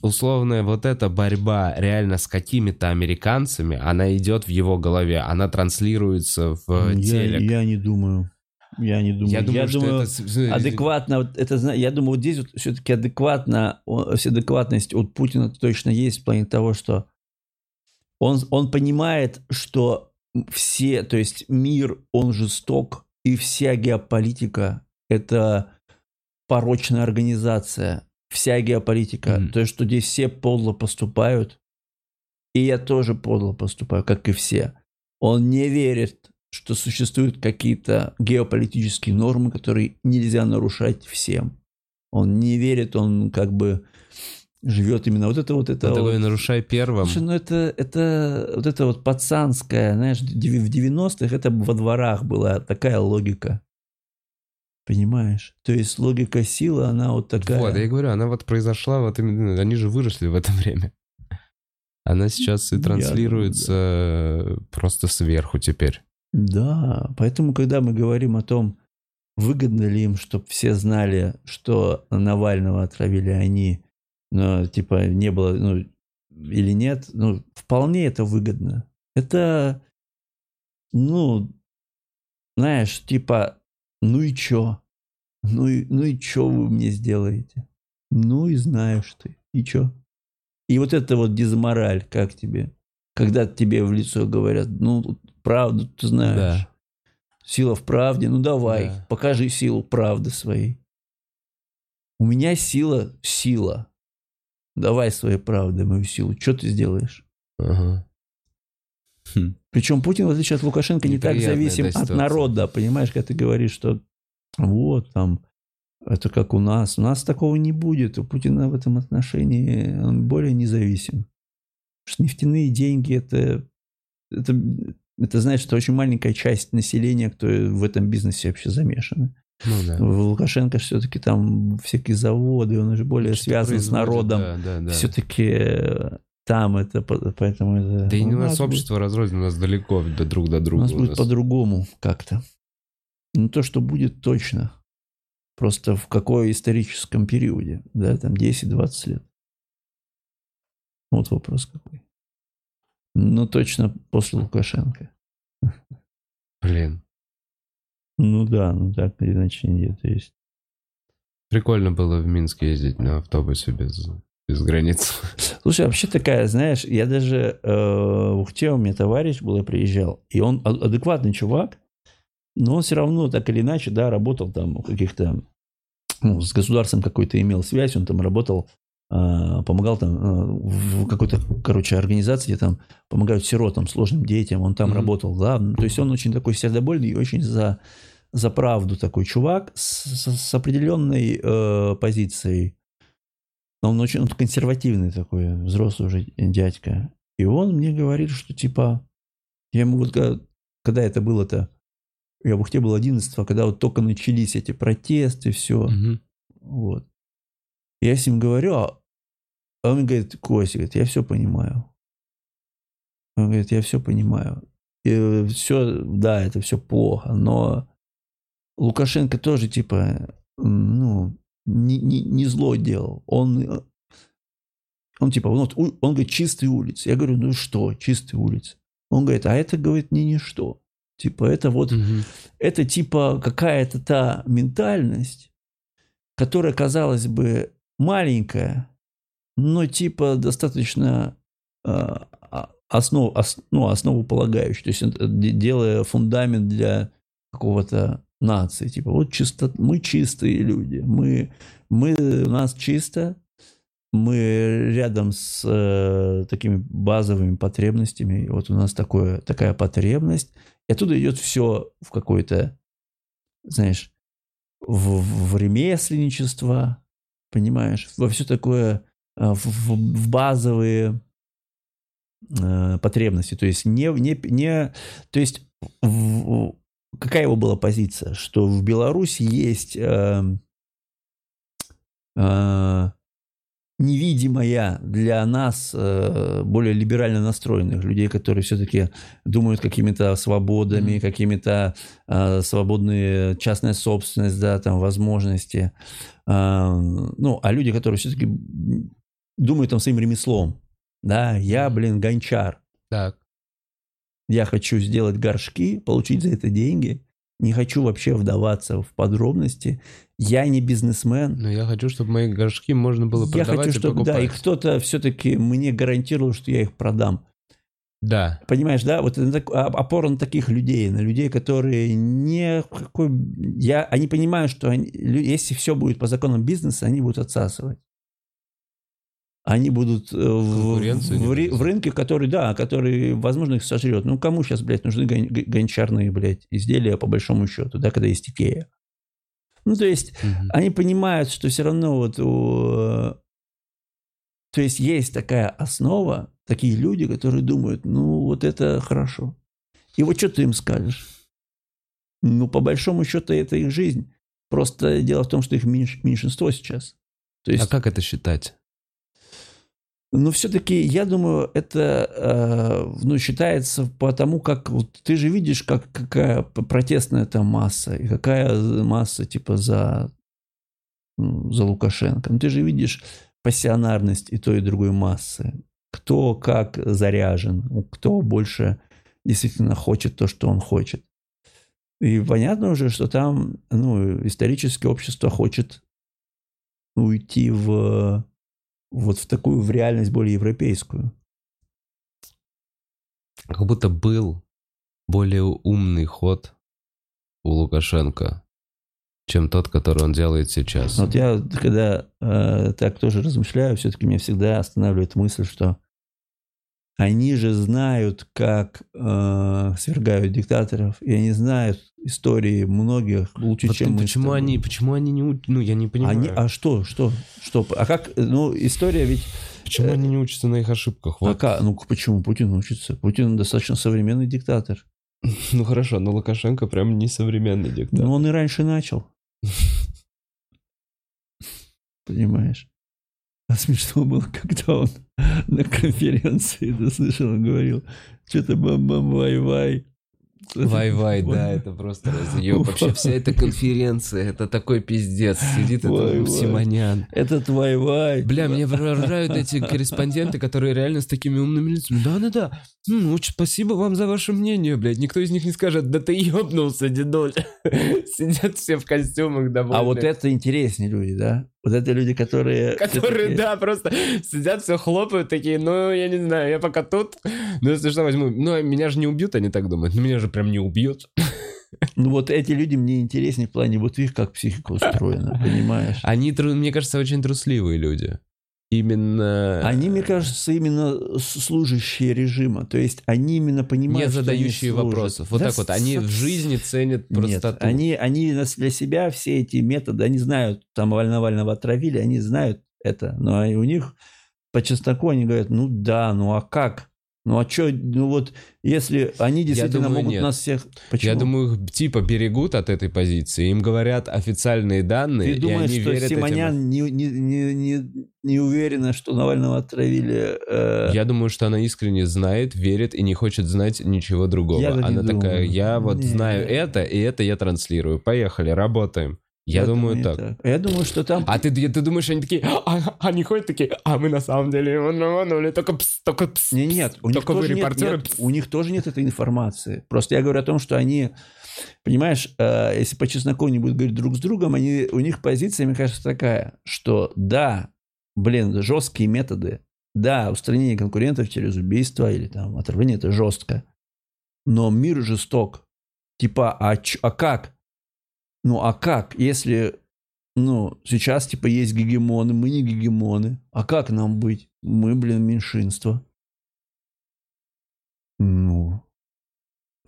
условная вот эта борьба реально с какими-то американцами, она идет в его голове, она транслируется в я, телек. Я не думаю. Я не думаю. Я думаю, я что думаю это... адекватно, это, я думаю, вот здесь вот все-таки адекватно, адекватность от Путина точно есть в плане того, что он, он понимает, что все, то есть мир, он жесток, и вся геополитика – это порочная организация, вся геополитика, mm-hmm. то есть что здесь все подло поступают, и я тоже подло поступаю, как и все. Он не верит, что существуют какие-то геополитические нормы, которые нельзя нарушать всем. Он не верит, он как бы живет именно вот это вот это. Ну, вот, такой нарушай первым. Слушай, ну это, это вот это вот пацанская, знаешь, в 90-х это во дворах была такая логика. Понимаешь? То есть логика силы, она вот такая. Вот, я говорю, она вот произошла, вот именно, они же выросли в это время. Она сейчас и Я транслируется просто сверху теперь. Да, поэтому, когда мы говорим о том, выгодно ли им, чтобы все знали, что Навального отравили они, но, типа, не было, ну, или нет, ну, вполне это выгодно. Это, ну, знаешь, типа, ну и чё? Ну и, ну и чё вы мне сделаете? Ну и знаешь ты. И чё? И вот это вот дизмораль, как тебе? Когда тебе в лицо говорят, ну, правду ты знаешь. Да. Сила в правде, ну давай, Да. покажи силу правды своей. У меня сила, сила. Давай своей правдой мою силу. Что ты сделаешь? Ага. Хм. Причем Путин, в отличие от Лукашенко, не так зависим от народа. Понимаешь, когда ты говоришь, что вот там, это как у нас. У нас такого не будет. У Путина в этом отношении он более независим. Потому что нефтяные деньги это, это, это значит, что очень маленькая часть населения, кто в этом бизнесе вообще замешаны. Ну да. Лукашенко все-таки там всякие заводы, он уже более Что связан с народом. Да, да, да. Все-таки там это, по- поэтому это... Да и не у нас будет- общество разрознено, у нас далеко до друг до У друга. нас у будет нас. по-другому как-то. Ну, то, что будет точно. Просто в какой историческом периоде, да, там 10-20 лет. Вот вопрос какой. Ну, точно после Лукашенко. Блин. Ну да, ну так или иначе нет. То есть Прикольно было в Минск ездить на автобусе без, без границ. Слушай, вообще такая, знаешь, я даже э, в Ухте у меня товарищ был, я приезжал, и он а- адекватный чувак, но он все равно так или иначе, да, работал там у каких-то, ну, с государством какой-то имел связь, он там работал, помогал там э, в какой-то, короче, организации, где там помогают сиротам, сложным детям, он там Мгм. работал главным, то есть он очень такой сердобольный и очень за, за правду такой чувак с, с- определенной э, позицией. Он очень он консервативный такой, взрослый уже дядька. И он мне говорит, что типа, я ему вот, когда, когда это было-то, я в Ухте был 11 когда вот только начались эти протесты, все, Мгм. вот. Я с ним говорю, а он говорит, Костя, говорит, я все понимаю. Он говорит, я все понимаю. И все, да, это все плохо, но Лукашенко тоже, типа, ну, не, не, не зло делал. Он, э, он типа, у- он говорит, чистые улицы. Я говорю, ну что, чистые улицы? Он говорит, а это, говорит, не ничто. Типа, это вот Мгм. это типа какая-то та ментальность, которая, казалось бы, маленькая, но типа достаточно э, основ, ос- ну, основополагающая, то есть делая фундамент для какого-то нации. Типа вот чисто, мы чистые люди, мы, мы, у нас чисто, мы рядом с э, такими базовыми потребностями, вот у нас такое, такая потребность, и оттуда идет все в какое-то, знаешь, в, в ремесленничество, понимаешь, во все такое, в, в- в базовые э, потребности. То есть не, не, не то есть в- какая его была позиция, что в Беларуси есть э, э, невидимая для нас э, более либерально настроенных людей, которые все-таки думают какими-то свободами, Мгм. какими-то э, свободные частная собственность, да, там возможности. А, ну, а люди, которые все-таки думают там своим ремеслом, да, я, блин, гончар, Так. я хочу сделать горшки, получить за это деньги, не хочу вообще вдаваться в подробности, я не бизнесмен, Но я хочу, чтобы мои горшки можно было я продавать хочу, и чтобы, да, и покупать. кто-то все-таки мне гарантировал, что я их продам. Да. Понимаешь, да, вот а- опора на таких людей, на людей, которые не какой... Я, они понимают, что они- если все будет по законам бизнеса, они будут отсасывать. Они будут э, в, в, в рынке, который, да, который, возможно, их сожрет. Ну, кому сейчас, блядь, нужны гон- гончарные, блядь, изделия по большому счету, да, когда есть Икея? Ну, то есть, Мгм. они понимают, что все равно вот у, То есть есть такая основа, такие люди, которые думают, ну вот это хорошо. И вот что ты им скажешь? Ну, по большому счету, это их жизнь. Просто дело в том, что их меньш, меньшинство сейчас. То есть, а как это считать? Ну, все-таки, я думаю, это э, ну, считается по тому, как вот ты же видишь, как, какая протестная там масса, и какая масса типа за, за Лукашенко. Ну, ты же видишь пассионарность и той, и другой массы. Кто как заряжен, кто больше действительно хочет то, что он хочет. И понятно уже, что там ну, историческое общество хочет уйти в вот в такую в реальность более европейскую. Как будто был более умный ход у Лукашенко, чем тот, который он делает сейчас. Вот я, когда э, так тоже размышляю, все-таки меня всегда останавливает мысль, что они же знают, как э, свергают диктаторов, и они знают истории многих лучше, вот чем почему мы. они, почему они не? Ну, я не понимаю. Они, а что, что, что? А как, ну, история ведь... Почему э, они не учатся на их ошибках? Вот. А как, ну, почему Путин учится? Путин достаточно современный диктатор. Ну, хорошо, но Лукашенко прям не современный диктатор. Ну, он и раньше начал. Понимаешь? А смешно было, когда он на конференции, ты слышал, он говорил, что-то бам-бам-вай-вай. Вай-вай, да, это просто разъем. Вообще вся эта конференция, это такой пиздец. Сидит этот Симонян. Этот вай-вай. Бля, мне выражают эти корреспонденты, которые реально с такими умными лицами. Да-да-да, ну, спасибо вам за ваше мнение, блядь. Никто из них не скажет, да ты ёбнулся, дедоль. Сидят все в костюмах довольны. А вот это интереснее люди, да? Вот это люди, которые... Которые, да, просто сидят, все хлопают, такие, ну, я не знаю, я пока тут, ну, если что, возьму. Ну, меня же не убьют, они так думают. Ну, меня же прям не убьют. Ну, вот эти люди мне интереснее в плане, вот их как психика устроена, понимаешь? Они, мне кажется, очень трусливые люди именно... Они, мне кажется, именно служащие режима. То есть они именно понимают, Не задающие что они вопросов. Вот да, так вот. Они в жизни ценят простоту. Нет, они, они для себя все эти методы, они знают, там Навального отравили, они знают это. Но у них по чесноку они говорят, ну да, ну а как? Ну а что, ну вот, если они действительно думаю, могут нет. нас всех... Почему? Я думаю, их типа берегут от этой позиции, им говорят официальные данные, Ты думаешь, и они что верят Симонян этим... не, не, не, не, не уверена, что Навального отравили? Э... Я думаю, что она искренне знает, верит и не хочет знать ничего другого. Я она такая, я вот нет. знаю это, и это я транслирую. Поехали, работаем. Я, я думаю, так. так. Я думаю, что там... А ты, ты думаешь, они такие, а, они ходят такие, а мы на самом деле его наванули, только пс, только пс, не, Нет, у них, тоже нет, нет, у них тоже нет этой информации. Просто я говорю о том, что они, понимаешь, э, если по чесноку не будут говорить друг с другом, они, у них позиция, мне кажется, такая, что да, блин, жесткие методы, да, устранение конкурентов через убийство или там отравление, это жестко. Но мир жесток. Типа, а, ч, а как? Ну а как, если, ну, сейчас типа есть гегемоны, мы не гегемоны. А как нам быть? Мы, блин, меньшинство. Ну,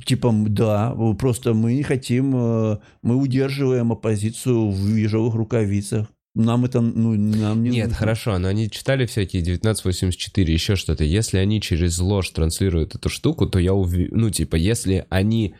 типа, да, просто мы не хотим, э, мы удерживаем оппозицию в ежовых рукавицах. Нам это, ну, нам не Нет, нужно. хорошо, но они читали всякие 1984, еще что-то. Если они через ложь транслируют эту штуку, то я уверен, ну, типа, если они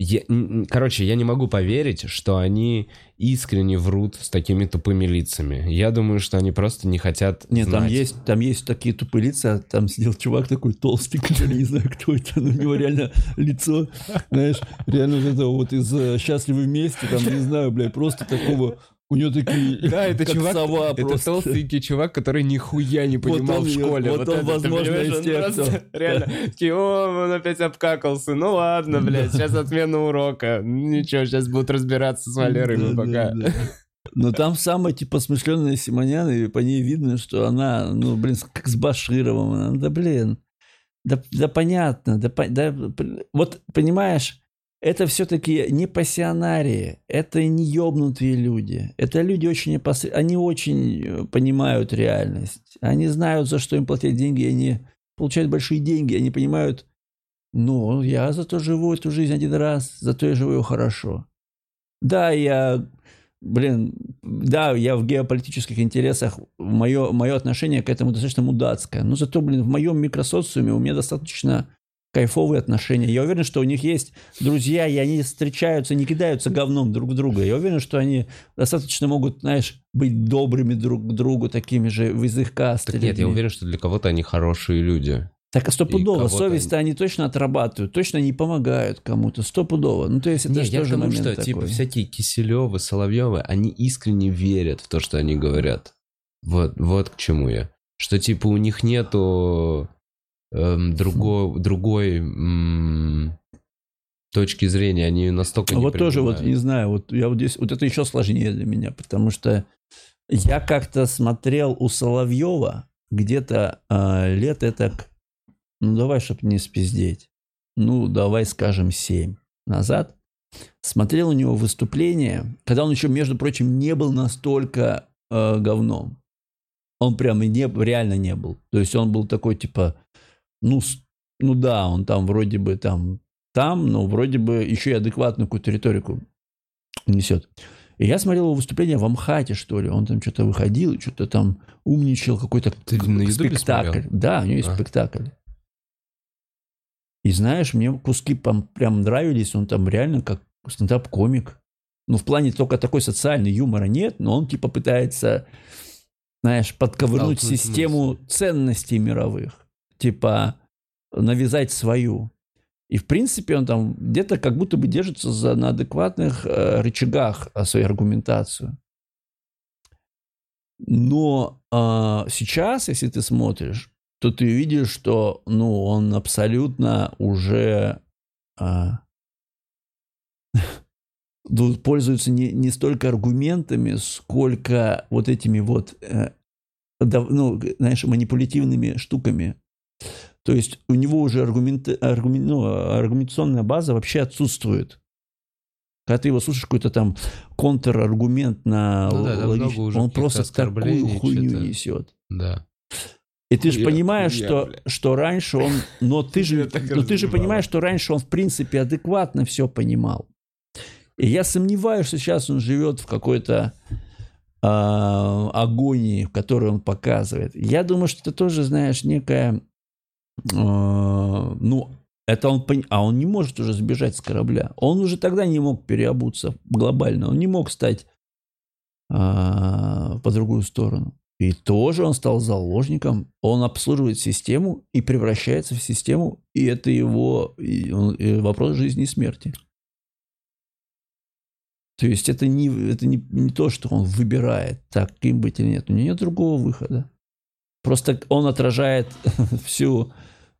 я, короче, я не могу поверить, что они искренне врут с такими тупыми лицами. Я думаю, что они просто не хотят Нет, знать. там есть, там есть такие тупые лица, там сидел чувак такой толстый, который не знаю, кто это, но у него реально лицо, знаешь, реально вот это вот из э, «Счастливы вместе», там, не знаю, блядь, просто такого у него такие, да, это чувак, сова это толстенький чувак, который нихуя не понимал в школе. Вот, он, это, возможно, из тех, кто... Реально, такие, о, он опять обкакался. Ну ладно, блядь, сейчас отмена урока. Ничего, сейчас будут разбираться с Валерой мы пока. Но там самая, типа, смышленная Симонян, и по ней видно, что она, ну, блин, как с Башировым. Она, да, блин, да, да понятно, да, да, вот, понимаешь, это все-таки не пассионарии, это не ебнутые люди. Это люди очень опос... они очень э, понимают реальность. Они знают, за что им платят деньги, они получают большие деньги, они понимают, ну, я зато живу эту жизнь один раз, зато я живу хорошо. Да, я блин, да, я в геополитических интересах, мое, мое отношение к этому достаточно мудацкое. Но зато, блин, в моем микросоциуме у меня достаточно кайфовые отношения. Я уверен, что у них есть друзья, и они встречаются, не кидаются говном друг друга. Я уверен, что они достаточно могут, знаешь, быть добрыми друг к другу, такими же в язык касты. Так нет, я уверен, что для кого-то они хорошие люди. Так а стопудово, совесть-то они точно отрабатывают, точно не помогают кому-то, стопудово. Ну, то есть это Нет, же я тоже к тому, момент что такой. типа всякие Киселевы, Соловьевы, они искренне верят в то, что они говорят. Вот, вот к чему я. Что типа у них нету другой, другой м, точки зрения, они настолько А вот тоже вот, не знаю, вот я вот здесь, вот это еще сложнее для меня, потому что я как-то смотрел у Соловьева где-то э, лет это, ну давай, чтобы не спиздеть, ну давай скажем 7 назад, смотрел у него выступление, когда он еще, между прочим, не был настолько э, говном. Он прям и не, реально не был. То есть он был такой типа, ну, ну да, он там вроде бы там, там, но вроде бы еще и адекватную какую-то риторику несет. И я смотрел его выступление в Амхате, что ли. Он там что-то выходил, и что-то там умничал, какой-то Ты на спектакль. смотрел? Да, у него есть А. спектакль. И знаешь, мне куски прям нравились, он там реально как стендап-комик. Ну, в плане только такой социальный юмора нет, но он типа пытается, знаешь, подковырнуть систему ценностей мировых. Типа навязать свою. И, в принципе, он там где-то как будто бы держится за, на адекватных э, рычагах э, свою аргументацию. Но а, сейчас, если ты смотришь, то ты видишь, что ну, он абсолютно уже ну, пользуется не, не столько аргументами, сколько вот этими вот, э, ну, знаешь, манипулятивными штуками. То есть у него уже аргумент, аргумен- ну, аргументационная база вообще отсутствует. Когда ты его слушаешь, какой-то там контраргумент на Ну да, логич- он просто такую хуйню что-то. несет. Да. И ты же понимаешь, что, бля. что раньше он... Но ты же, но ты же понимаешь, что раньше он, в принципе, адекватно все понимал. И я сомневаюсь, что сейчас он живет в какой-то а, агонии, в которой он показывает. Я думаю, что это тоже, знаешь, некая... а, ну, это он... А он не может уже сбежать с корабля. Он уже тогда не мог переобуться глобально. Он не мог стать а, по другую сторону. И тоже он стал заложником. Он обслуживает систему и превращается в систему. И это его и он- и вопрос жизни и смерти. То есть это не, это не, не то, что он выбирает, таким быть или нет. У него нет другого выхода. Просто он отражает всю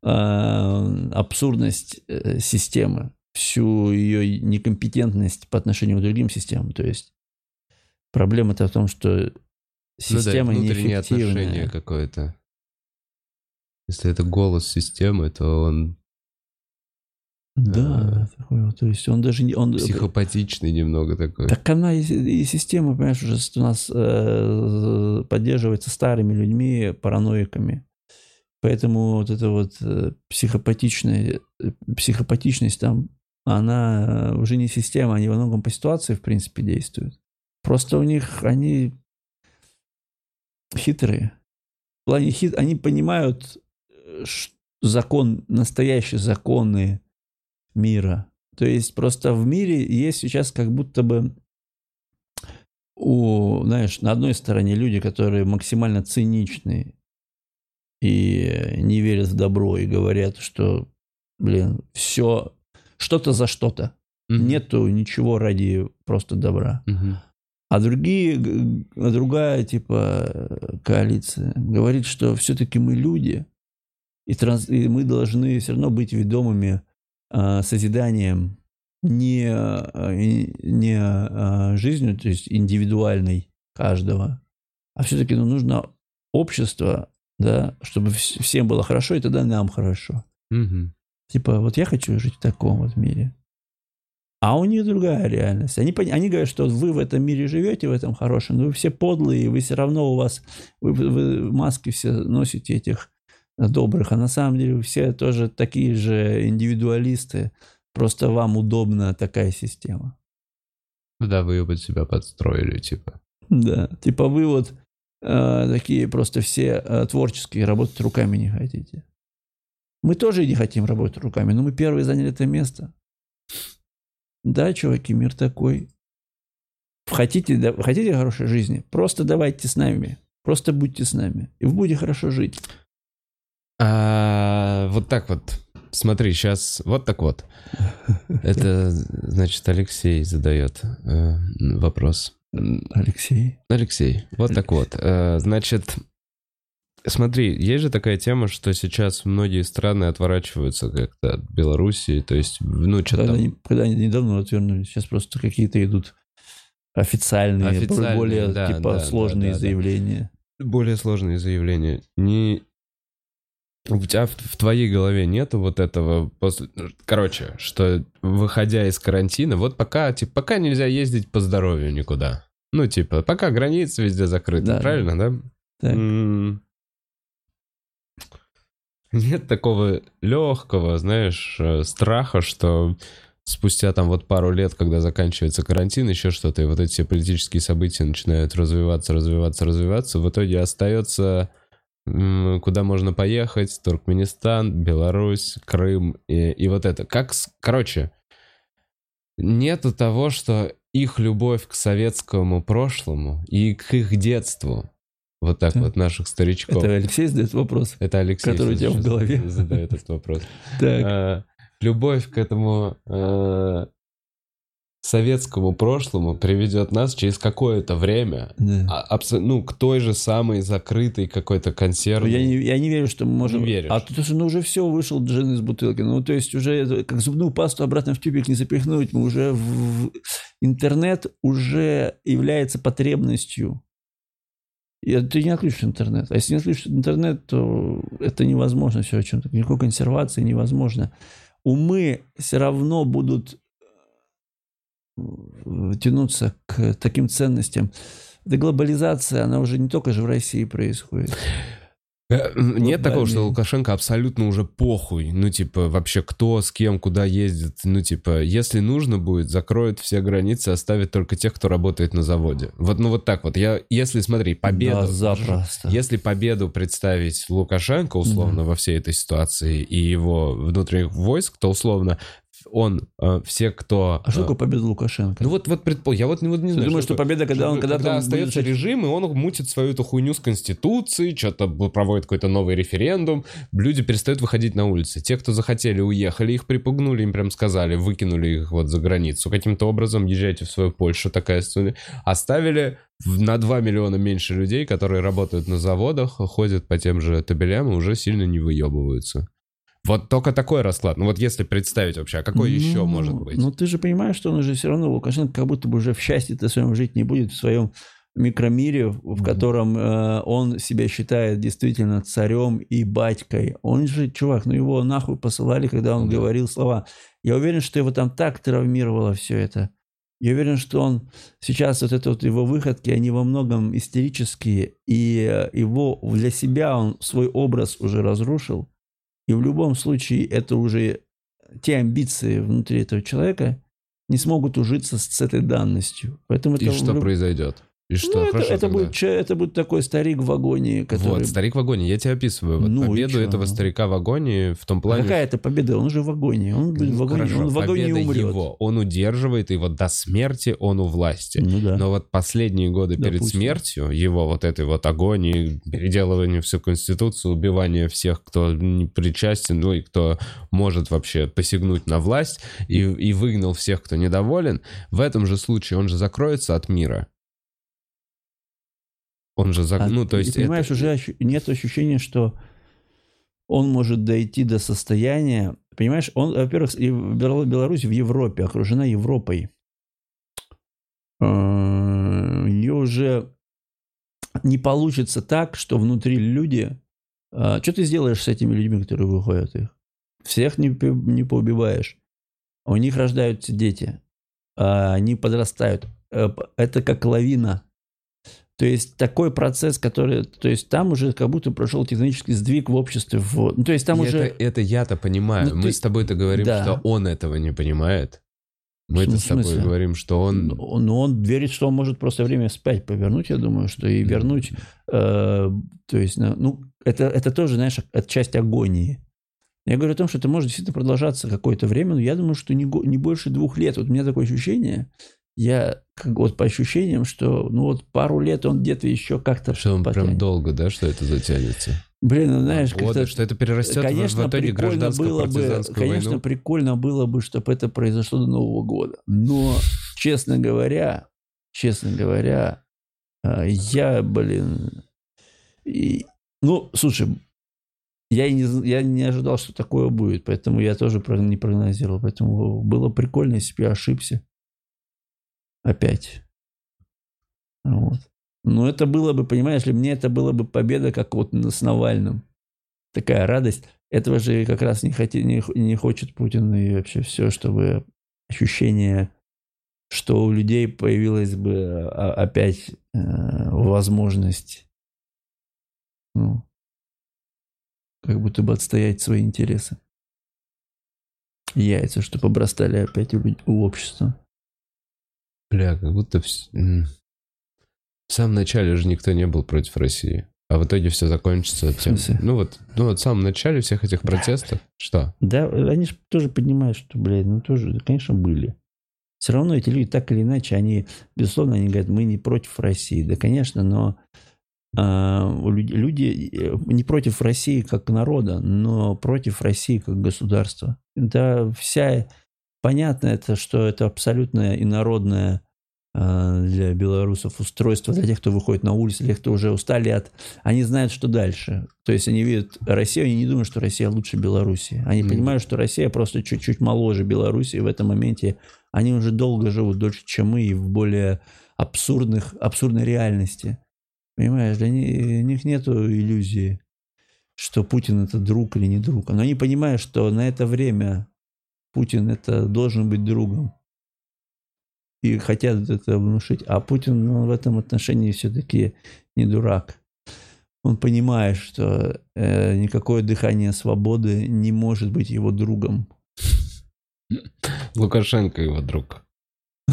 э, абсурдность э, системы, всю ее некомпетентность по отношению к другим системам. То есть проблема-то в том, что система ну да, внутреннее отношение неэффективная. какое-то. Если это голос системы, то он Да, такой вот, то есть он даже не... Он, психопатичный немного такой. Так она и, и система, понимаешь, уже у нас э, поддерживается старыми людьми, параноиками. Поэтому вот эта вот э, психопатичная, э, психопатичность там, она э, уже не система, они во многом по ситуации, в принципе, действуют. Просто у них они хитрые. В плане хит, они понимают э, ш- закон, настоящие законы мира. То есть просто в мире есть сейчас как будто бы у, знаешь, на одной стороне люди, которые максимально циничны и не верят в добро и говорят, что, блин, все, что-то за что-то. Мгм. Нету ничего ради просто добра. Мгм. А другие, а другая типа коалиция говорит, что все-таки мы люди, и, транс- и мы должны все равно быть ведомыми созиданием не, а, не а, жизнью, то есть индивидуальной каждого, а все-таки ну, нужно общество, да, чтобы вс- всем было хорошо, и тогда нам хорошо. Мгм. Типа, вот я хочу жить в таком вот мире. А у них другая реальность. Они, они говорят, что вы в этом мире живете, в этом хорошем, но вы все подлые, вы все равно у вас, вы, вы маски все носите этих добрых, а на самом деле вы все тоже такие же индивидуалисты, просто вам удобна такая система. Да, вы ее под себя подстроили, типа. Да, типа вы вот э, такие просто все э, творческие, работать руками не хотите. Мы тоже не хотим работать руками, но мы первые заняли это место. Да, чуваки, мир такой. Хотите, да, хотите хорошей жизни? Просто давайте с нами. Просто будьте с нами. И вы будете хорошо жить. А, вот так вот. Смотри, сейчас вот так вот. Это, значит, Алексей задает э, вопрос. Алексей. Алексей, вот так вот. Э, значит, смотри, есть же такая тема, что сейчас многие страны отворачиваются как-то от Белоруссии, то есть, ну, что Когда, там... когда они недавно отвернулись, сейчас просто какие-то идут официальные, Официальные, более да, типа да, сложные да, да, да. заявления. Более сложные заявления. Не... У тебя в, в твоей голове нету вот этого... После... Короче, что выходя из карантина, вот пока, типа, пока нельзя ездить по здоровью никуда. Ну, типа, пока границы везде закрыты, Да, правильно, да? Так. М, Нет такого легкого, знаешь, э, страха, что спустя там вот пару лет, когда заканчивается карантин, еще что-то, и вот эти политические события начинают развиваться, развиваться, развиваться, в итоге остается куда можно поехать, Туркменистан, Беларусь, Крым и, и вот это. Как, короче, нету того, что их любовь к советскому прошлому и к их детству, вот так Так. вот наших старичков. Это Алексей задает вопрос. Это Алексей который у тебя в голове. задает этот вопрос. Так. А, Любовь к этому э, советскому прошлому приведет нас через какое-то время Да. а, абсо- ну, к той же самой закрытой какой-то консервной. Я не, я не верю, что мы можем... Не веришь? А тут уже, ну, уже все, вышел джин из бутылки. Ну, то есть уже как зубную пасту обратно в тюбик не запихнуть. Мы уже... в- Интернет уже является потребностью. И ты не отключишь интернет. А если не отключишь интернет, то это невозможно все о чем-то. Никакой консервации невозможно. Умы все равно будут тянуться к таким ценностям. Да глобализация, она уже не только же в России происходит. Э, Нет такого, что. Лукашенко абсолютно уже похуй. Ну, типа, вообще кто, с кем, куда ездит. Ну, типа, если нужно будет, закроет все границы, оставит только тех, кто работает на заводе. Вот, ну, вот так вот. Я, если, смотри, победу... Да, запросто. Если победу представить Лукашенко условно во всей этой ситуации и его внутренних войск, то условно он, э, все, кто... А что э, такое победа Лукашенко? ну вот, вот предпол... я вот, не- вот не Ты знаю. думаешь, что победа, когда он когда-то будет остается решать- режим, и он мутит свою эту хуйню с Конституцией, что-то проводит какой-то новый референдум, люди перестают выходить на улицы. Те, кто захотели, уехали, их припугнули, им прям сказали, выкинули их вот за границу. Каким-то образом езжайте в свою Польшу, такая история. Оставили на 2 миллиона меньше людей, которые работают на заводах, ходят по тем же табелям и уже сильно не выебываются. Вот только такой расклад. Ну вот если представить вообще, а какой еще Ну, может быть? Ну, ты же понимаешь, что он уже все равно, Лукашенко, как будто бы уже в счастье-то своем жить не будет, в своем микромире, в Мгм. котором э, он себя считает действительно царем и батькой. Он же, чувак, ну его нахуй посылали, когда он Да. говорил слова. Я уверен, что его там так травмировало все это. Я уверен, что он сейчас вот это вот его выходки, они во многом истерические, и э, его для себя он свой образ уже разрушил. И в любом случае это уже те амбиции внутри этого человека не смогут ужиться с, этой данностью. Поэтому И это что люб- произойдет? И что? Ну, это, Хорошо это тогда. будет, это будет такой старик в вагоне, который... Вот, старик в вагоне, я тебе описываю. Вот Ну победу этого старика в вагоне в том А плане... какая это победа? Он же в вагоне. Он будет в Ну, вагоне, хорошо, он в вагоне победа умрет. его. Он удерживает его до смерти, он у власти. Ну да. Но вот последние годы перед Допустим. смертью его вот этой вот агонии, переделывание всю конституцию, убивание всех, кто не причастен, ну и кто может вообще посягнуть на власть, и, и выгнал всех, кто недоволен, в этом же случае он же закроется от мира. Он же зак... А ну, то ты есть... понимаешь, это- уже нет ощущения, что он может дойти до состояния... Понимаешь, он, во-первых, Беларусь в Европе, окружена Европой. Э, У нее уже не получится так, что внутри люди... э, Что ты сделаешь с этими людьми, которые выходят их? Всех не, не поубиваешь. У них рождаются дети. а Они подрастают. Э, Это как лавина. То есть такой процесс, который, то есть там уже как будто прошел технический сдвиг в обществе. В, ну, то есть там И уже это, это я-то понимаю. Ну, Мы ты- с тобой-то говорим, Да. что он этого не понимает. Мы это Ну, с тобой смысле? говорим, что он... Но но он верит, что он может просто время вспять повернуть, я думаю, что и вернуть, э, то есть, на- ну, это, это тоже, знаешь, это часть агонии. Я говорю о том, что это может действительно продолжаться какое-то время, но я думаю, что не, не больше двух лет. Вот у меня такое ощущение, я как вот по ощущениям, что ну вот пару лет он где-то еще как-то Что он прям потянет. долго, да, что это затянется? Блин, ну знаешь, как-то что это перерастет конечно, в итоге прикольно было бы, конечно, войну. прикольно было бы, чтобы это произошло до Нового года. Но, честно говоря, честно говоря, а, я, блин, и- ну, слушай, я, не, я не ожидал, что такое будет, поэтому я тоже не прогнозировал. Поэтому было прикольно, если бы я ошибся. Опять. Вот. Но это было бы, понимаешь ли, мне это было бы победа, как вот с Навальным. Такая радость. Этого же как раз не, хоти, не, не хочет Путин и вообще все, чтобы ощущение, что у людей появилась бы а, опять э, возможность, ну, как будто бы отстоять свои интересы. Яйца, чтобы обрастали опять у, у общества. Бля, как будто м. в самом начале же никто не был против России. А в итоге все закончится тем. Ну вот, ну вот в самом начале всех этих протестов. Что? Да, они же тоже понимают, что, блядь, ну тоже, конечно, были. Все равно эти люди так или иначе, они, безусловно, они говорят, мы не против России. Да, конечно, но а, люд- люди э, не против России как народа, но против России как государства. Да, вся понятно это, что это абсолютно инородное а, для белорусов устройство, для тех, кто выходит на улицу, для тех, кто уже устали от... Они знают, что дальше. То есть они видят Россию, они не думают, что Россия лучше Беларуси. Они Мгм. понимают, что Россия просто чуть-чуть моложе Беларуси, и в этом моменте они уже долго живут, дольше, чем мы, и в более абсурдных, абсурдной реальности. Понимаешь, для них нет иллюзии, что Путин это друг или не друг. Но они понимают, что на это время Путин это должен быть другом. И хотят это внушить. А Путин ну, в этом отношении все-таки не дурак. Он понимает, что э, никакое дыхание свободы не может быть его другом. Лукашенко его друг.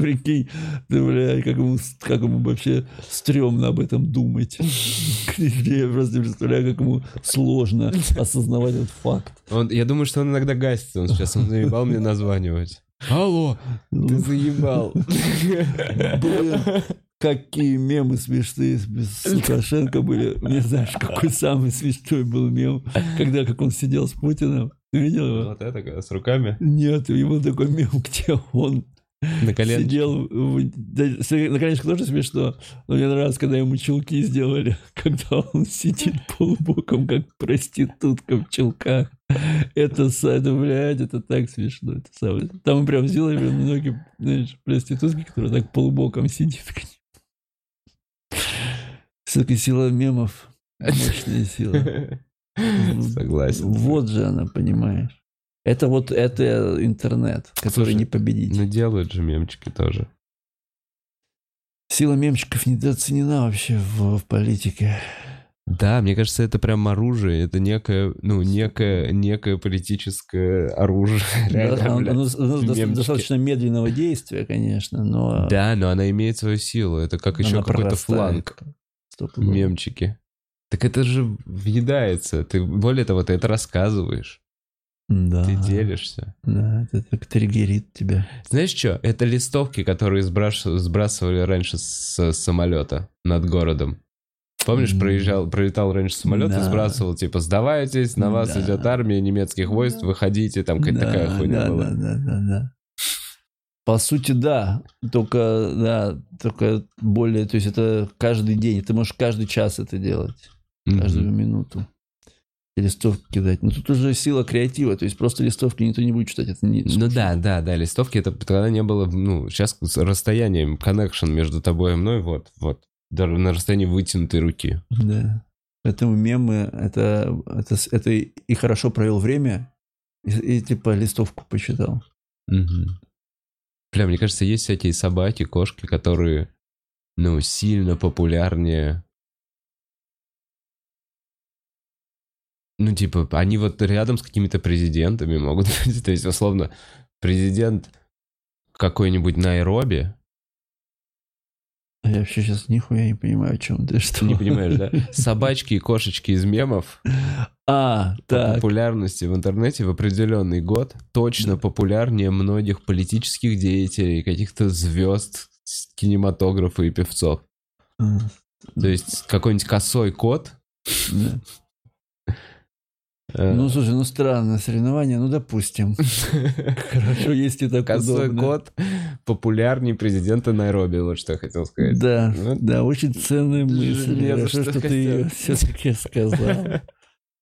Прикинь, ты, бля, как ему, как ему вообще стрёмно об этом думать. Я просто представляю, как ему сложно осознавать этот факт. Он, я думаю, что он иногда гасится. Он сейчас он заебал мне названивать. Алло, ты заебал. Блин, какие мемы смешные с Лукашенко были. Мне знаешь, какой самый смешной был мем, когда как он сидел с Путиным. Ты видел его? Вот это с руками Нет, его такой мем, где он на коленке. сидел... На коленочках тоже смешно, но мне нравится, когда ему чулки сделали, когда он сидит полубоком, как проститутка в чулках. Это, это, блядь, это так смешно. Это самое. Там прям сделали прям многие, знаешь, проститутки, которые так полубоком сидит. Сука, сила мемов. Мощная сила. Согласен. Вот же она, понимаешь. Это вот это интернет, который Слушай, не победить. Ну делают же мемчики тоже. Сила мемчиков недооценена вообще в, в политике. Да, мне кажется, это прям оружие. Это некое, ну, некое, некое политическое оружие. Реально, оно блядь. оно- оно до- мемчики. достаточно медленного действия, конечно, но Да, но она имеет свою силу. Это как еще какой-то фланг. Мемчики. Так это же въедается. Ты, более того, ты это рассказываешь. Да. Ты делишься. Да, это так триггерит тебя. Знаешь что? Это листовки, которые сбраш- сбрасывали раньше с самолета над городом. Помнишь, проезжал, пролетал раньше самолет и Да. сбрасывал, типа, сдавайтесь, на вас Да. идет армия немецких войск, выходите, там какая-то да, такая хуйня да, была. Да, да, да, да. По сути, да. Только, да, только более, то есть это каждый день. Ты можешь каждый час это делать. Мгм. каждую минуту. И листовки кидать. Но тут уже сила креатива, то есть просто листовки никто не будет читать. Это не Ну да, да, да, листовки это тогда не было, ну, сейчас с расстоянием, connection между тобой и мной, вот, вот, даже на расстоянии вытянутой руки. Да. Поэтому мемы, это, это, это и хорошо провел время, и, и типа листовку почитал. Бля, мне кажется, есть всякие собаки, кошки, которые, ну, сильно популярнее Ну, типа, они вот рядом с какими-то президентами могут быть. То есть, условно, президент какой-нибудь Найроби, Я вообще сейчас нихуя не понимаю, о чем ты, что. не понимаешь, да? Собачки и кошечки из мемов А, по так. популярности в интернете в определенный год точно популярнее многих политических деятелей, каких-то звезд кинематографа и певцов. А, То есть какой-нибудь косой кот. да. Э, Ну, слушай, ну странное соревнование, ну, допустим. Хорошо, если так Косой удобно. кот популярнее президента Найроби, вот что я хотел сказать. Да, Ну, да, очень ценная мысль. не за Хорошо, что, ты ее все-таки сказал.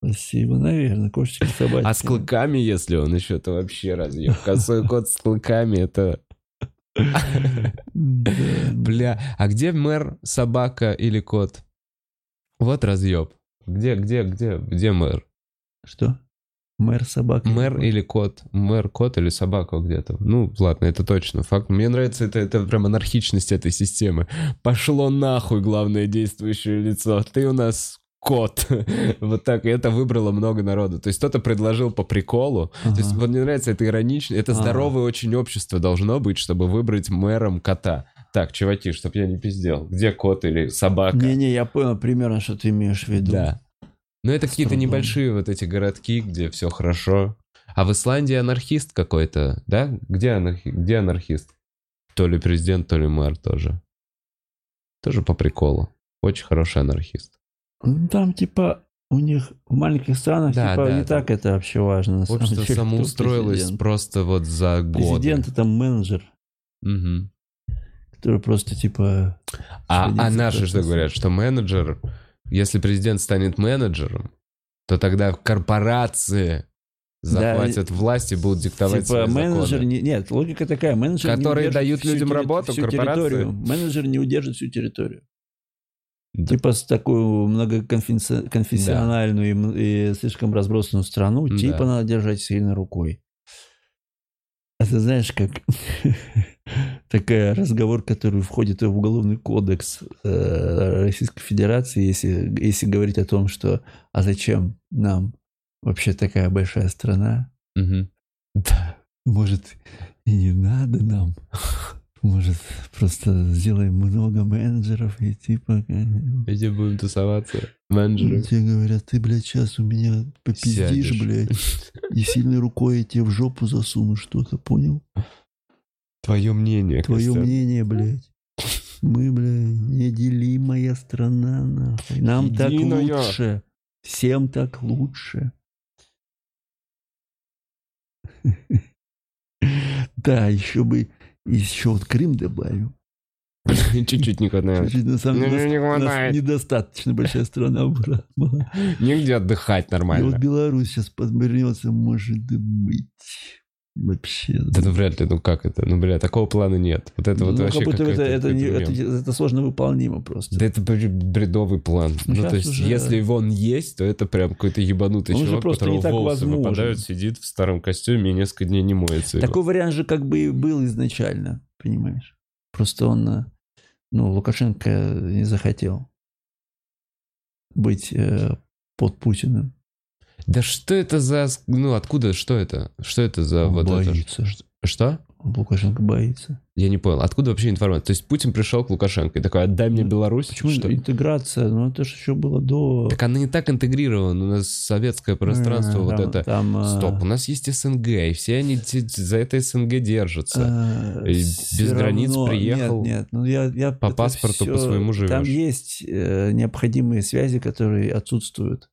Спасибо, наверное, кошечки собаки. А с клыками, если он еще, то вообще разъем. Косой кот с клыками, это... Бля, а где мэр, собака или кот? Вот разъеб. Где, где, где, где мэр? Что? Мэр собака. Мэр или кот? Мэр, кот или собака где-то? Ну, ладно, это точно факт. Мне нравится это, это прям анархичность этой системы. Пошло нахуй главное действующее лицо. Ты у нас кот. Вот так. И это выбрало много народу. То есть кто-то предложил по приколу. То есть Ага. вот мне нравится, это иронично. Это Ага. здоровое очень общество должно быть, чтобы выбрать мэром кота. Так, чуваки, чтоб я не пиздел. Где кот или собака? Не-не, я понял примерно, что ты имеешь в виду. Да. Но это какие-то небольшие вот эти городки, где все хорошо. А в Исландии анархист какой-то, да? Где, анархи... Где анархист? То ли президент, то ли мэр тоже. Тоже по приколу. Очень хороший анархист. Ну, Там, типа, у них в маленьких странах, Да, типа, да, не да. так это вообще важно. Общество деле, самоустроилось просто вот за годы. Президент это менеджер, Мгм. который просто, типа... А, а наши что говорят? Что менеджер, если президент станет менеджером, то тогда корпорации захватят власть и будут диктовать Типа свои менеджер... законы. Не, нет, логика такая. Менеджер не Которые удержит дают людям терри- работу, всю корпорации? территорию. Менеджер не удержит всю территорию. Да. Типа с такую многоконфессиональную и м- и, слишком разбросанную страну, Да. типа надо держать сильно рукой. А ты знаешь, как такой разговор, который входит в уголовный кодекс э, Российской Федерации, если, если говорить о том, что а зачем нам вообще такая большая страна? Мгм. Да, может, и не надо нам. Может, просто сделаем много менеджеров и типа... Где будем тусоваться? Менеджеры. Тебе говорят, ты, блядь, сейчас у меня попиздишь, Сядешь. блядь, и сильной рукой я тебе в жопу засуну что-то, понял? Твое мнение, Твое Костян. мнение, блядь. Мы, блядь, неделимая страна, нахуй. Нам так Единая. лучше. Всем так лучше. Да, еще бы, еще вот Крым добавим. Чуть-чуть не хватает. Чуть-чуть, на самом Ну, деле, не хватает. недостаточно большая страна была. Негде отдыхать И вот нормально. Беларусь сейчас подвернется, может быть. Вообще. Да ну вряд ли, ну как это? Ну, бля, такого плана нет. Вот это вот Ну, вообще как будто это, это, не- это, это сложно выполнимо просто. Да это бр- бредовый план. Ну, Ну, то есть, уже- если он есть, то это прям какой-то ебанутый Он чувак, у которого волосы возможен. выпадают, сидит в старом костюме и несколько дней не моется. его. Такой вариант же как бы и был изначально, понимаешь? Просто он, э, ну, Лукашенко не захотел быть э, под Путиным. Да что это за... Ну, откуда? Что это? Что это за Он вот это? боится. Ш- Что? Лукашенко боится. Я не понял. Откуда вообще информация? То есть Путин пришел к Лукашенко и такой, отдай мне Ну, Беларусь? Почему Что? интеграция? Ну, это же еще было до... Так она не так интегрирована. У нас советское пространство Э, вот там- это... там, э, Стоп, у нас есть СНГ, и все они за это СНГ держатся. всё без границ равно- приехал, Нет, нет, ну я, я по паспорту по всё- своему живешь. Там есть э, необходимые связи, которые отсутствуют,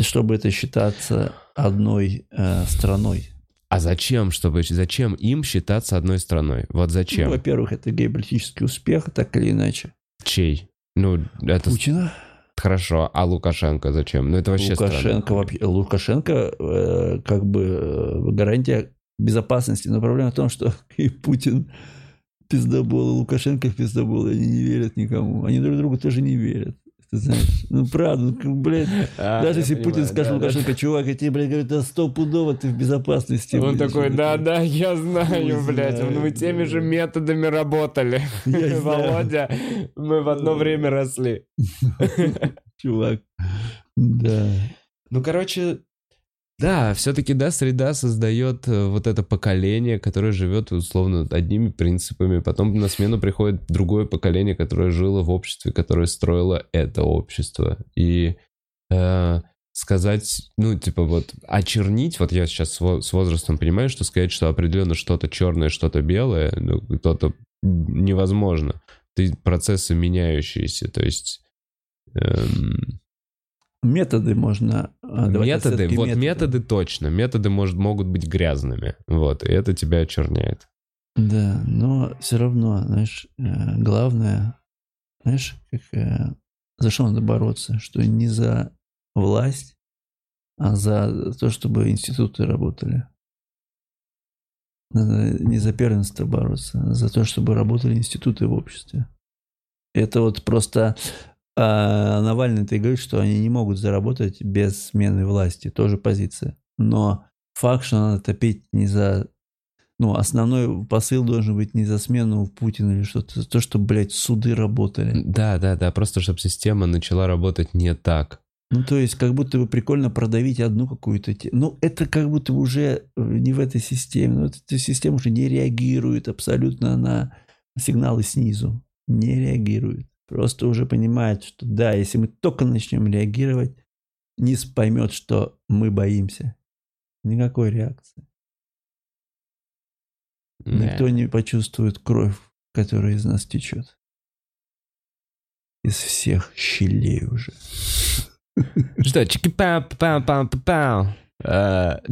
чтобы это считаться одной э, страной. А зачем, чтобы... Зачем им считаться одной страной? Вот Ну, зачем? во-первых, это геополитический успех, так или иначе. Чей? Ну, это Путина, хорошо. А Лукашенко зачем? Ну, это вообще Лукашенко, странно. вообще- Лукашенко э, как бы э, гарантия безопасности. Но проблема в том, что и Путин пиздобол, и Лукашенко пиздобол, они не верят никому. Они друг другу тоже не верят. Ты знаешь, ну правда, ну, блядь, А, даже если понимаю, Путин скажет да, да. Лукашенко, чувак, я тебе, блядь, говорю, да стопудово ты в безопасности. Он блядь, такой, что да, ты». да, я знаю, Хуй блядь, мы теми же методами работали. Володя, мы в одно время росли. Чувак, да. Ну, короче, да, все-таки, да, среда создает э, вот это поколение, которое живет, условно, одними принципами. Потом на смену приходит другое поколение, которое жило в обществе, которое строило это общество. И э, сказать, ну, типа вот, очернить, вот я сейчас с возрастом понимаю, что сказать, что определенно что-то черное, что-то белое, ну, кто-то невозможно. Ты процессы меняющиеся, то есть... Эм, методы можно... А, методы, вот методы. методы точно. Методы может, могут быть грязными. Вот, и это тебя очерняет. Да, но все равно, знаешь, э, главное, знаешь, как, э, за что надо бороться? Что не за власть, а за то, чтобы институты работали. Надо не за первенство бороться, а за то, чтобы работали институты в обществе. Это вот просто а Навальный-то говорит, что они не могут заработать без смены власти. Тоже позиция. Но факт, что надо топить не за... Ну, основной посыл должен быть не за смену Путина или что-то, за то, чтобы, блядь, суды работали. Да, да, да, просто чтобы система начала работать не так. Ну, то есть, как будто бы прикольно продавить одну какую-то. Ну, это как будто бы уже не в этой системе. Ну, эта система уже не реагирует абсолютно на сигналы снизу. Не реагирует. Просто уже понимает, что да, если мы только начнем реагировать, низ поймет, что мы боимся. Никакой реакции. Да. Никто не почувствует кровь, которая из нас течет. Из всех щелей уже. Что, чики пау пау пау пау. Это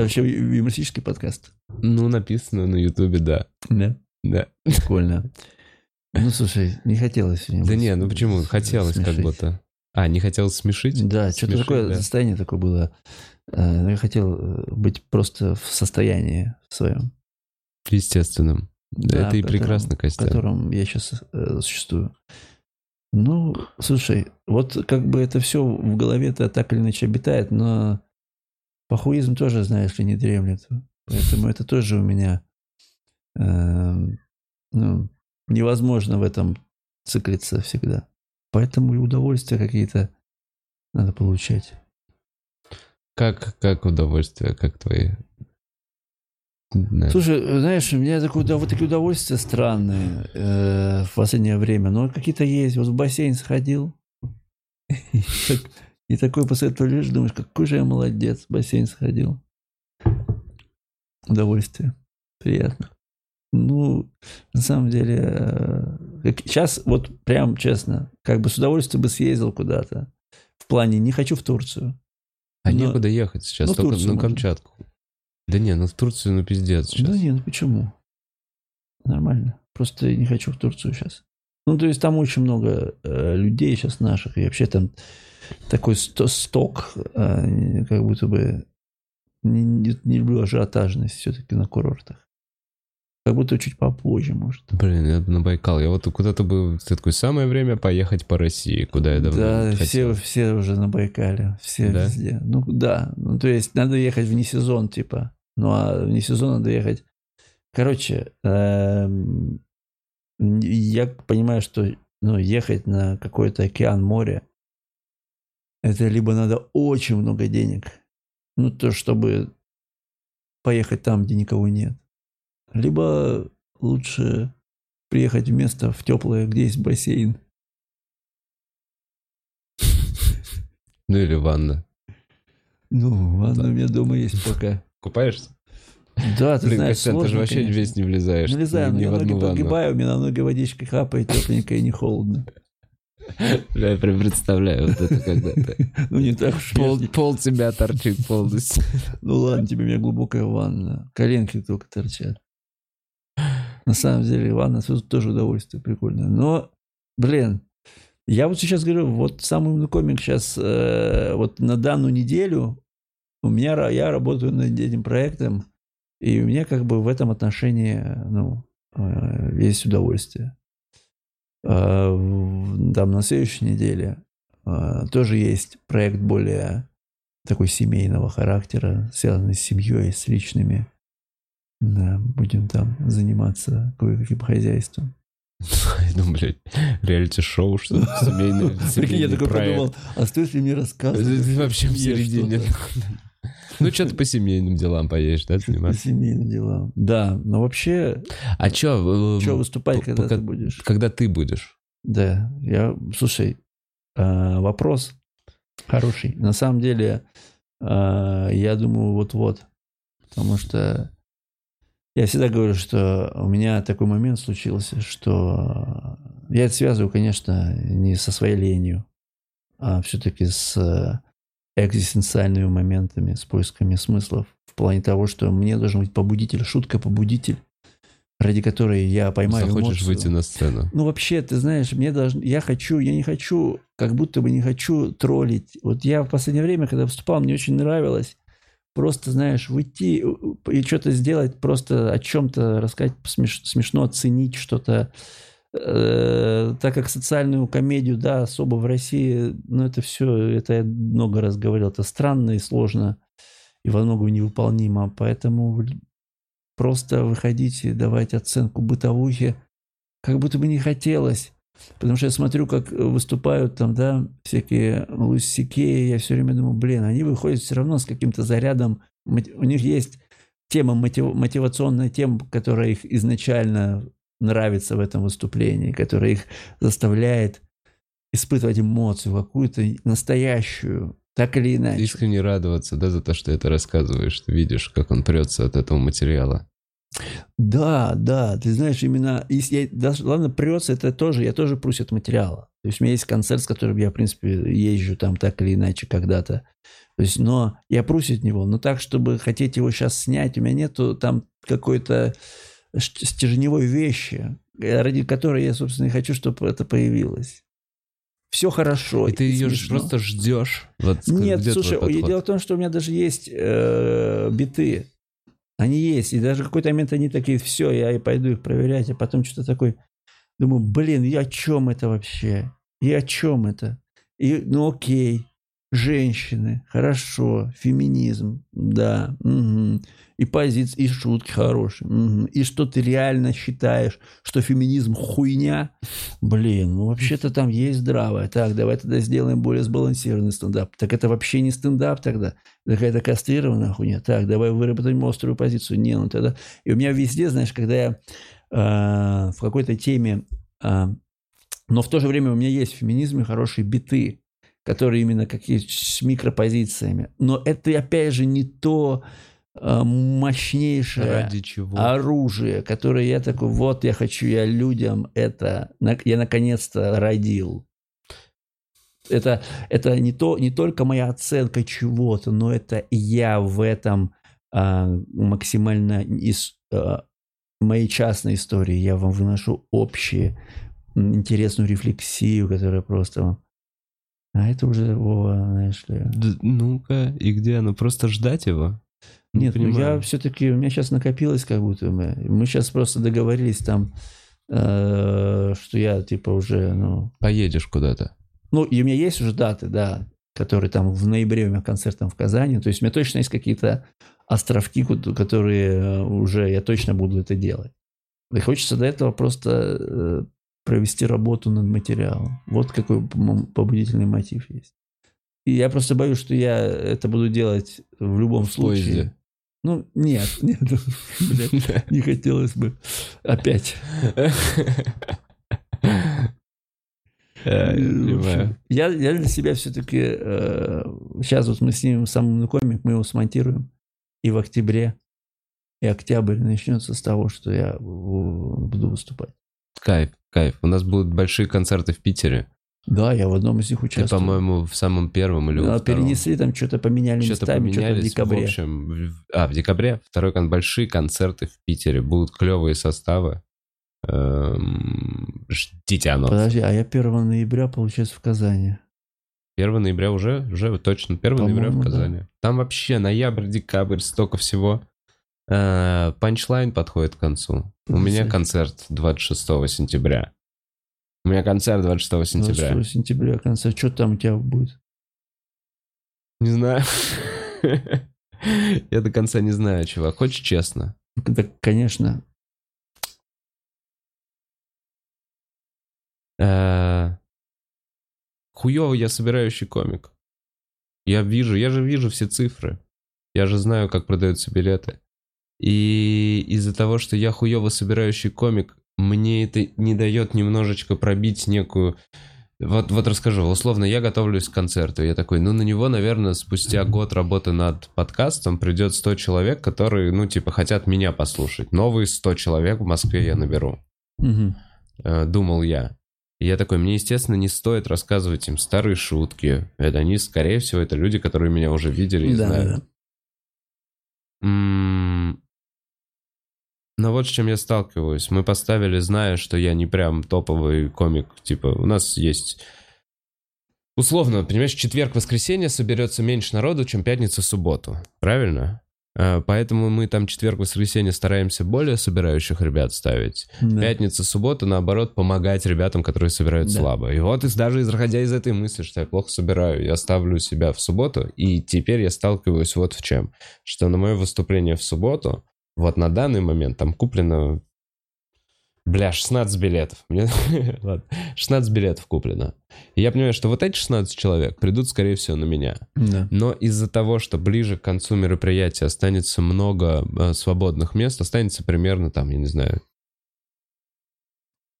вообще юмористический подкаст? Ну, написано на Ютубе, да. Да? Да. Прикольно. Ну, слушай, не хотелось. Да не, ну почему? Хотелось смешить. как будто. А, не хотелось смешить? Да, что-то такое да. состояние такое было. Э, я хотел э, быть просто в состоянии своем. Естественным. Да, это и котором, прекрасно, Костя. В котором я сейчас э, существую. Ну, слушай, вот как бы это все в голове-то так или иначе обитает, но похуизм тоже, знаешь ли, не дремлет. Поэтому это тоже у меня э, ну, невозможно в этом циклиться всегда. Поэтому и удовольствия какие-то надо получать. Как, как удовольствие, как твои... Да. Слушай, знаешь, у меня такое, вот такие удовольствия странные э, в последнее время. Но какие-то есть. Вот в бассейн сходил. И такой после этого лежишь, думаешь, какой же я молодец, в бассейн сходил. Удовольствие. Приятно. Ну, на самом деле, сейчас э, вот прям честно, как бы с удовольствием бы съездил куда-то. В плане не хочу в Турцию. А но, некуда ехать сейчас, ну, только на Камчатку. Можно. Да не, ну в Турцию, ну пиздец сейчас. Да не, ну почему? Нормально. Просто не хочу в Турцию сейчас. Ну, то есть там очень много э, людей сейчас наших, и вообще там такой сток, э, как будто бы не, не, не люблю ажиотажность все-таки на курортах. Как будто чуть попозже, может. Блин, я на Байкал. Я вот куда-то бы... Это такое самое время поехать по России, куда я давно Да, хотел. все, все уже на Байкале. Все да? везде. Ну, да. Ну, то есть надо ехать вне сезон, типа. Ну, а вне сезон надо ехать... Короче, эм, я понимаю, что ну, ехать на какой-то океан, море, это либо надо очень много денег, ну, то, чтобы поехать там, где никого нет. Либо лучше приехать в место в теплое, где есть бассейн. Ну или ванна. Ну, ванна у меня дома есть пока. Купаешься? Да, ты Блин, знаешь, Костян, сложно, ты же вообще конечно. весь не влезаешь. Не влезаю, ни, ни ноги погибаю, у меня на ноги водичка капает, тепленькая и не холодно. Бля, я прям представляю вот это когда-то. Ну, не так уж пол, пол тебя торчит полностью. Ну ладно, тебе у меня глубокая ванна. Коленки только торчат. На самом деле, ванна тоже удовольствие прикольное. Но, блин, я вот сейчас говорю, вот самый умный комик сейчас, э, вот на данную неделю у меня, я работаю над этим проектом, и у меня как бы в этом отношении, ну, э, есть удовольствие. Э, там на следующей неделе э, тоже есть проект более такой семейного характера, связанный с семьей, с личными да, будем там заниматься кое-каким хозяйством. Думаю, блядь, реалити-шоу, что семейный, Прикинь, я такой проект. подумал, а стоит ли мне рассказывать? Ты вообще в середине. Ну, что-то по семейным делам поедешь, да, По заниматься? семейным делам. Да, но вообще, А чё? э, что выступать, когда ты будешь? Когда ты будешь? Да, я, слушай, а, вопрос хороший. На самом деле, а, я думаю, вот-вот. Потому что я всегда говорю, что у меня такой момент случился, что я это связываю, конечно, не со своей ленью, а все-таки с экзистенциальными моментами, с поисками смыслов. В плане того, что мне должен быть побудитель, шутка-побудитель, ради которой я поймаю Захочешь эмоцию. выйти на сцену. Ну, вообще, ты знаешь, мне должен, я хочу, я не хочу, как будто бы не хочу троллить. Вот я в последнее время, когда выступал, мне очень нравилось просто, знаешь, выйти и что-то сделать, просто о чем-то рассказать смеш- смешно, оценить что-то. Э, так как социальную комедию, да, особо в России, ну, это все, это я много раз говорил, это странно и сложно, и во многом невыполнимо. Поэтому просто выходить и давать оценку бытовухе, как будто бы не хотелось. Потому что я смотрю, как выступают там, да, всякие Луис Сикеи, я все время думаю, блин, они выходят все равно с каким-то зарядом, у них есть тема, мотив- мотивационная тема, которая их изначально нравится в этом выступлении, которая их заставляет испытывать эмоцию какую-то настоящую, так или иначе. Искренне радоваться, да, за то, что это рассказываешь. Ты видишь, как он прется от этого материала. Да, да, ты знаешь, именно, если я, даже, ладно, прется, это тоже, я тоже прусь от материала. То есть у меня есть концерт, с которым я, в принципе, езжу там так или иначе когда-то. То есть, но я прусь от него, но так, чтобы хотеть его сейчас снять, у меня нету там какой-то стержневой вещи, э, ради которой я, собственно, и хочу, чтобы это появилось. Все хорошо. И ты ее смешно. просто ждешь. Вот Нет, слушай, дело в том, что у меня даже есть э, биты. Они есть. И даже какой-то момент они такие, все, я и пойду их проверять, а потом что-то такой, думаю, блин, и о чем это вообще? И о чем это? И, ну окей, женщины, хорошо, феминизм, да, мгм. И позиции, и шутки хорошие, мгм. и что ты реально считаешь, что феминизм хуйня, блин, ну вообще-то там есть здравое, так, давай тогда сделаем более сбалансированный стендап, так это вообще не стендап тогда, какая-то кастрированная хуйня, так, давай выработаем острую позицию, не, ну тогда, и у меня везде, знаешь, когда я э, в какой-то теме, э, но в то же время у меня есть в феминизме хорошие биты, которые именно какие с микропозициями. Но это, опять же, не то мощнейшее Ради чего? оружие, которое я такой, вот я хочу, я людям это, я наконец-то родил. Это, это не, то, не только моя оценка чего-то, но это я в этом а, максимально из а, моей частной истории. Я вам выношу общие, интересную рефлексию, которая просто... А это уже, Вова, знаешь ли... Ну-ка, и где оно? Просто ждать его? Не Нет, ну я все-таки, у меня сейчас накопилось как будто бы. Мы сейчас просто договорились там, э, что я типа уже, ну... Поедешь куда-то. Ну, и у меня есть уже даты, да, которые там в ноябре у меня концерт там в Казани. То есть у меня точно есть какие-то островки, которые э, уже я точно буду это делать. И хочется до этого просто э, провести работу над материалом. Вот какой побудительный мотив есть. И я просто боюсь, что я это буду делать в любом В случае. поезде. Ну, нет, нет, блядь, не хотелось бы опять. Э, понимаю. Я, я для себя все-таки... сейчас вот мы снимем самый комик, мы его смонтируем. И в октябре, и октябрь начнется с того, что я буду выступать. Кайф, кайф. У нас будут большие концерты в Питере. Да, я в одном из них Ты, участвую. по-моему, в самом первом или Да, втором. перенесли, там что-то поменяли Что-то местами, что-то в декабре. В общем, в- а, в декабре второй кон большие концерты в Питере. Будут клевые составы. Эм, Ждите оно. Подожди, а я 1 ноября, получается, в Казани. 1 ноября уже, уже точно, 1 ноября в По-моему, да. Казани. Там вообще ноябрь, декабрь, столько всего. Э, Панчлайн подходит к концу. У меня концерт 26 сентября. У меня концерт 26 сентября. 26 сентября концерт. Что там у тебя будет? Не знаю. Я до конца не знаю, чувак. Хочешь честно? Да, конечно. Э, Хуёво я собирающий комик. Я вижу, я же вижу все цифры. Я же знаю, как продаются билеты. И из-за того, что я хуёво собирающий комик, мне это не дает немножечко пробить некую... Вот, вот расскажу, условно, я готовлюсь к концерту, я такой, ну, на него, наверное, спустя год работы над подкастом придет 100 человек, которые, ну, типа, хотят меня послушать. Новые 100 человек в Москве я наберу. Э, думал я. И я такой, мне, естественно, не стоит рассказывать им старые шутки. Это они, скорее всего, это люди, которые меня уже видели и Да, знают. да. М, Но вот с чем я сталкиваюсь. Мы поставили, зная, что я не прям топовый комик. Типа, у нас есть... Условно, понимаешь, четверг-воскресенье соберется меньше народу, чем пятница-субботу. Правильно? Э, Поэтому мы там четверг-воскресенье стараемся более собирающих ребят ставить. Да. Пятница, суббота, наоборот, помогать ребятам, которые собирают Да. слабо. И вот из- даже исходя из этой мысли, что я плохо собираю, я ставлю себя в субботу, и теперь я сталкиваюсь вот в чем. Что на мое выступление в субботу, вот на данный момент там куплено, бля, 16 билетов. Мне... Ладно, 16 билетов куплено. И я понимаю, что вот эти 16 человек придут, скорее всего, на меня. Да. Но из-за того, что ближе к концу мероприятия останется много э, свободных мест, останется примерно там, я не знаю,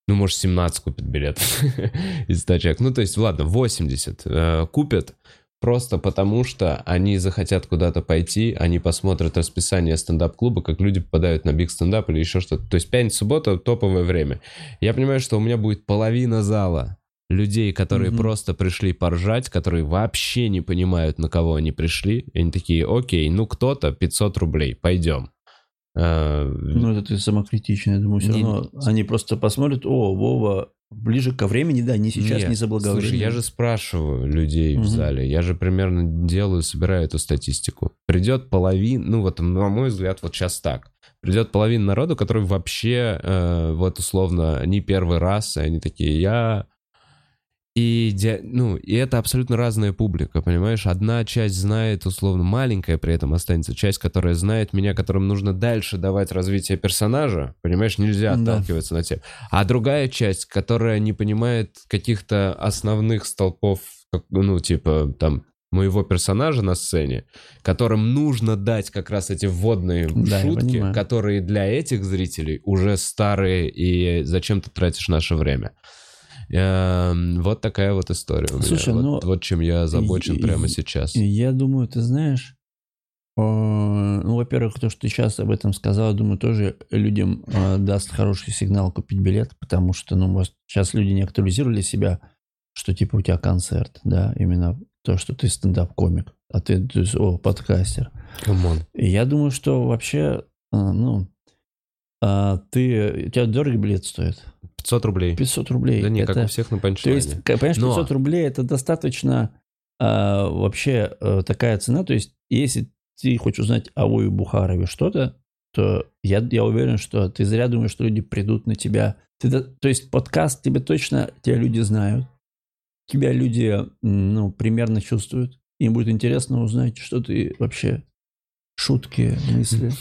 ну, может, 17 купят билетов из 100 человек. Ну, то есть, ладно, 80 э, купят, просто потому что они захотят куда-то пойти, они посмотрят расписание стендап-клуба, как люди попадают на биг стендап или еще что-то. То есть пятница, суббота — топовое время. Я понимаю, что у меня будет половина зала людей, которые Мгм. просто пришли поржать, которые вообще не понимают, на кого они пришли. И они такие, окей, ну кто-то 500 рублей, пойдем. Э, Ну, это ты самокритичный. Я думаю, все Не- равно они просто посмотрят, о, Вова, ближе ко времени, да, не сейчас, Нет, не заблаговременно. Слушай, я же спрашиваю людей в Мгм. зале, я же примерно делаю, собираю эту статистику. Придет половина, ну вот на мой взгляд, вот сейчас так. Придет половина народу, который вообще, э, вот условно, не первый раз, и они такие, я... И, ну, и это абсолютно разная публика, понимаешь? Одна часть знает, условно, маленькая при этом останется, часть, которая знает меня, которым нужно дальше давать развитие персонажа, понимаешь? Нельзя Да. отталкиваться на тем. А другая часть, которая не понимает каких-то основных столпов, как, ну, типа, там, моего персонажа на сцене, которым нужно дать как раз эти вводные Да, шутки, которые для этих зрителей уже старые, и зачем ты тратишь наше время. Эм, Вот такая вот история у меня. Слушай, вот, ну, вот чем я озабочен и- прямо сейчас. Я думаю, ты знаешь, э, ну, во-первых, то, что ты сейчас об этом сказал, я думаю, тоже людям э, даст хороший сигнал купить билет, потому что, ну, может, сейчас люди не актуализировали себя, что типа у тебя концерт, да, именно то, что ты стендап-комик, а ты, то есть, о, подкастер. Come on. И я думаю, что вообще, э, ну, а, ты, у тебя дорого билет стоит? 500 рублей. 500 рублей. Да не, как Это- у всех на То панчлайне. есть, к- понимаешь, Но- 500 рублей это достаточно а, вообще а, такая цена. То есть, если ты хочешь узнать о Вове Бухарове что-то, то я, я уверен, что ты зря думаешь, что люди придут на тебя. Ты, то есть, подкаст тебе точно, тебя люди знают. Тебя люди, ну, примерно чувствуют. Им будет интересно узнать, что ты вообще шутки, мысли.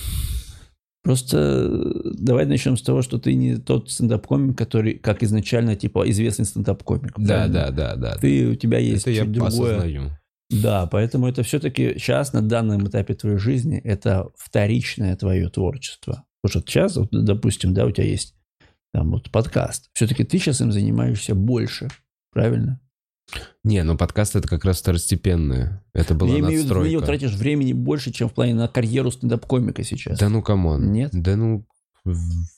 Просто э, давай начнем с того, что ты не тот стендап-комик, который, как изначально, типа, известный стендап-комик. Да, да, да, да. Ты, у тебя есть Это я другое. осознаю. Да, поэтому это все-таки сейчас, на данном этапе твоей жизни, это вторичное твое творчество. Потому что сейчас, вот, допустим, да, у тебя есть там вот подкаст. Все-таки ты сейчас им занимаешься больше, правильно? Не, ну подкаст это как раз второстепенное. Это была Я имею в виду, ты на тратишь времени больше, чем в плане на карьеру стендап-комика сейчас. Да ну come on. Нет? Да ну...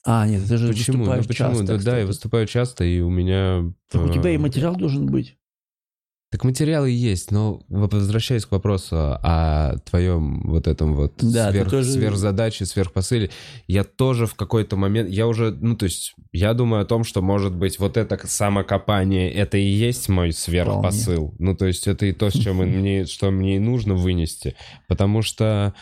А, нет, ты же Почему? Ну выступаешь почему? часто, да, да, я кстати. выступаю часто, и у меня... Так у э, тебя и материал должен быть. Так материалы есть, но возвращаясь к вопросу о твоем вот этом вот Да, сверх, тоже- сверхзадаче, сверхпосыле, я тоже в какой-то момент, я уже, ну то есть, я думаю о том, что может быть вот это самокопание, это и есть мой сверхпосыл. Ну то есть это и то, с чем мне, что мне и нужно вынести, потому что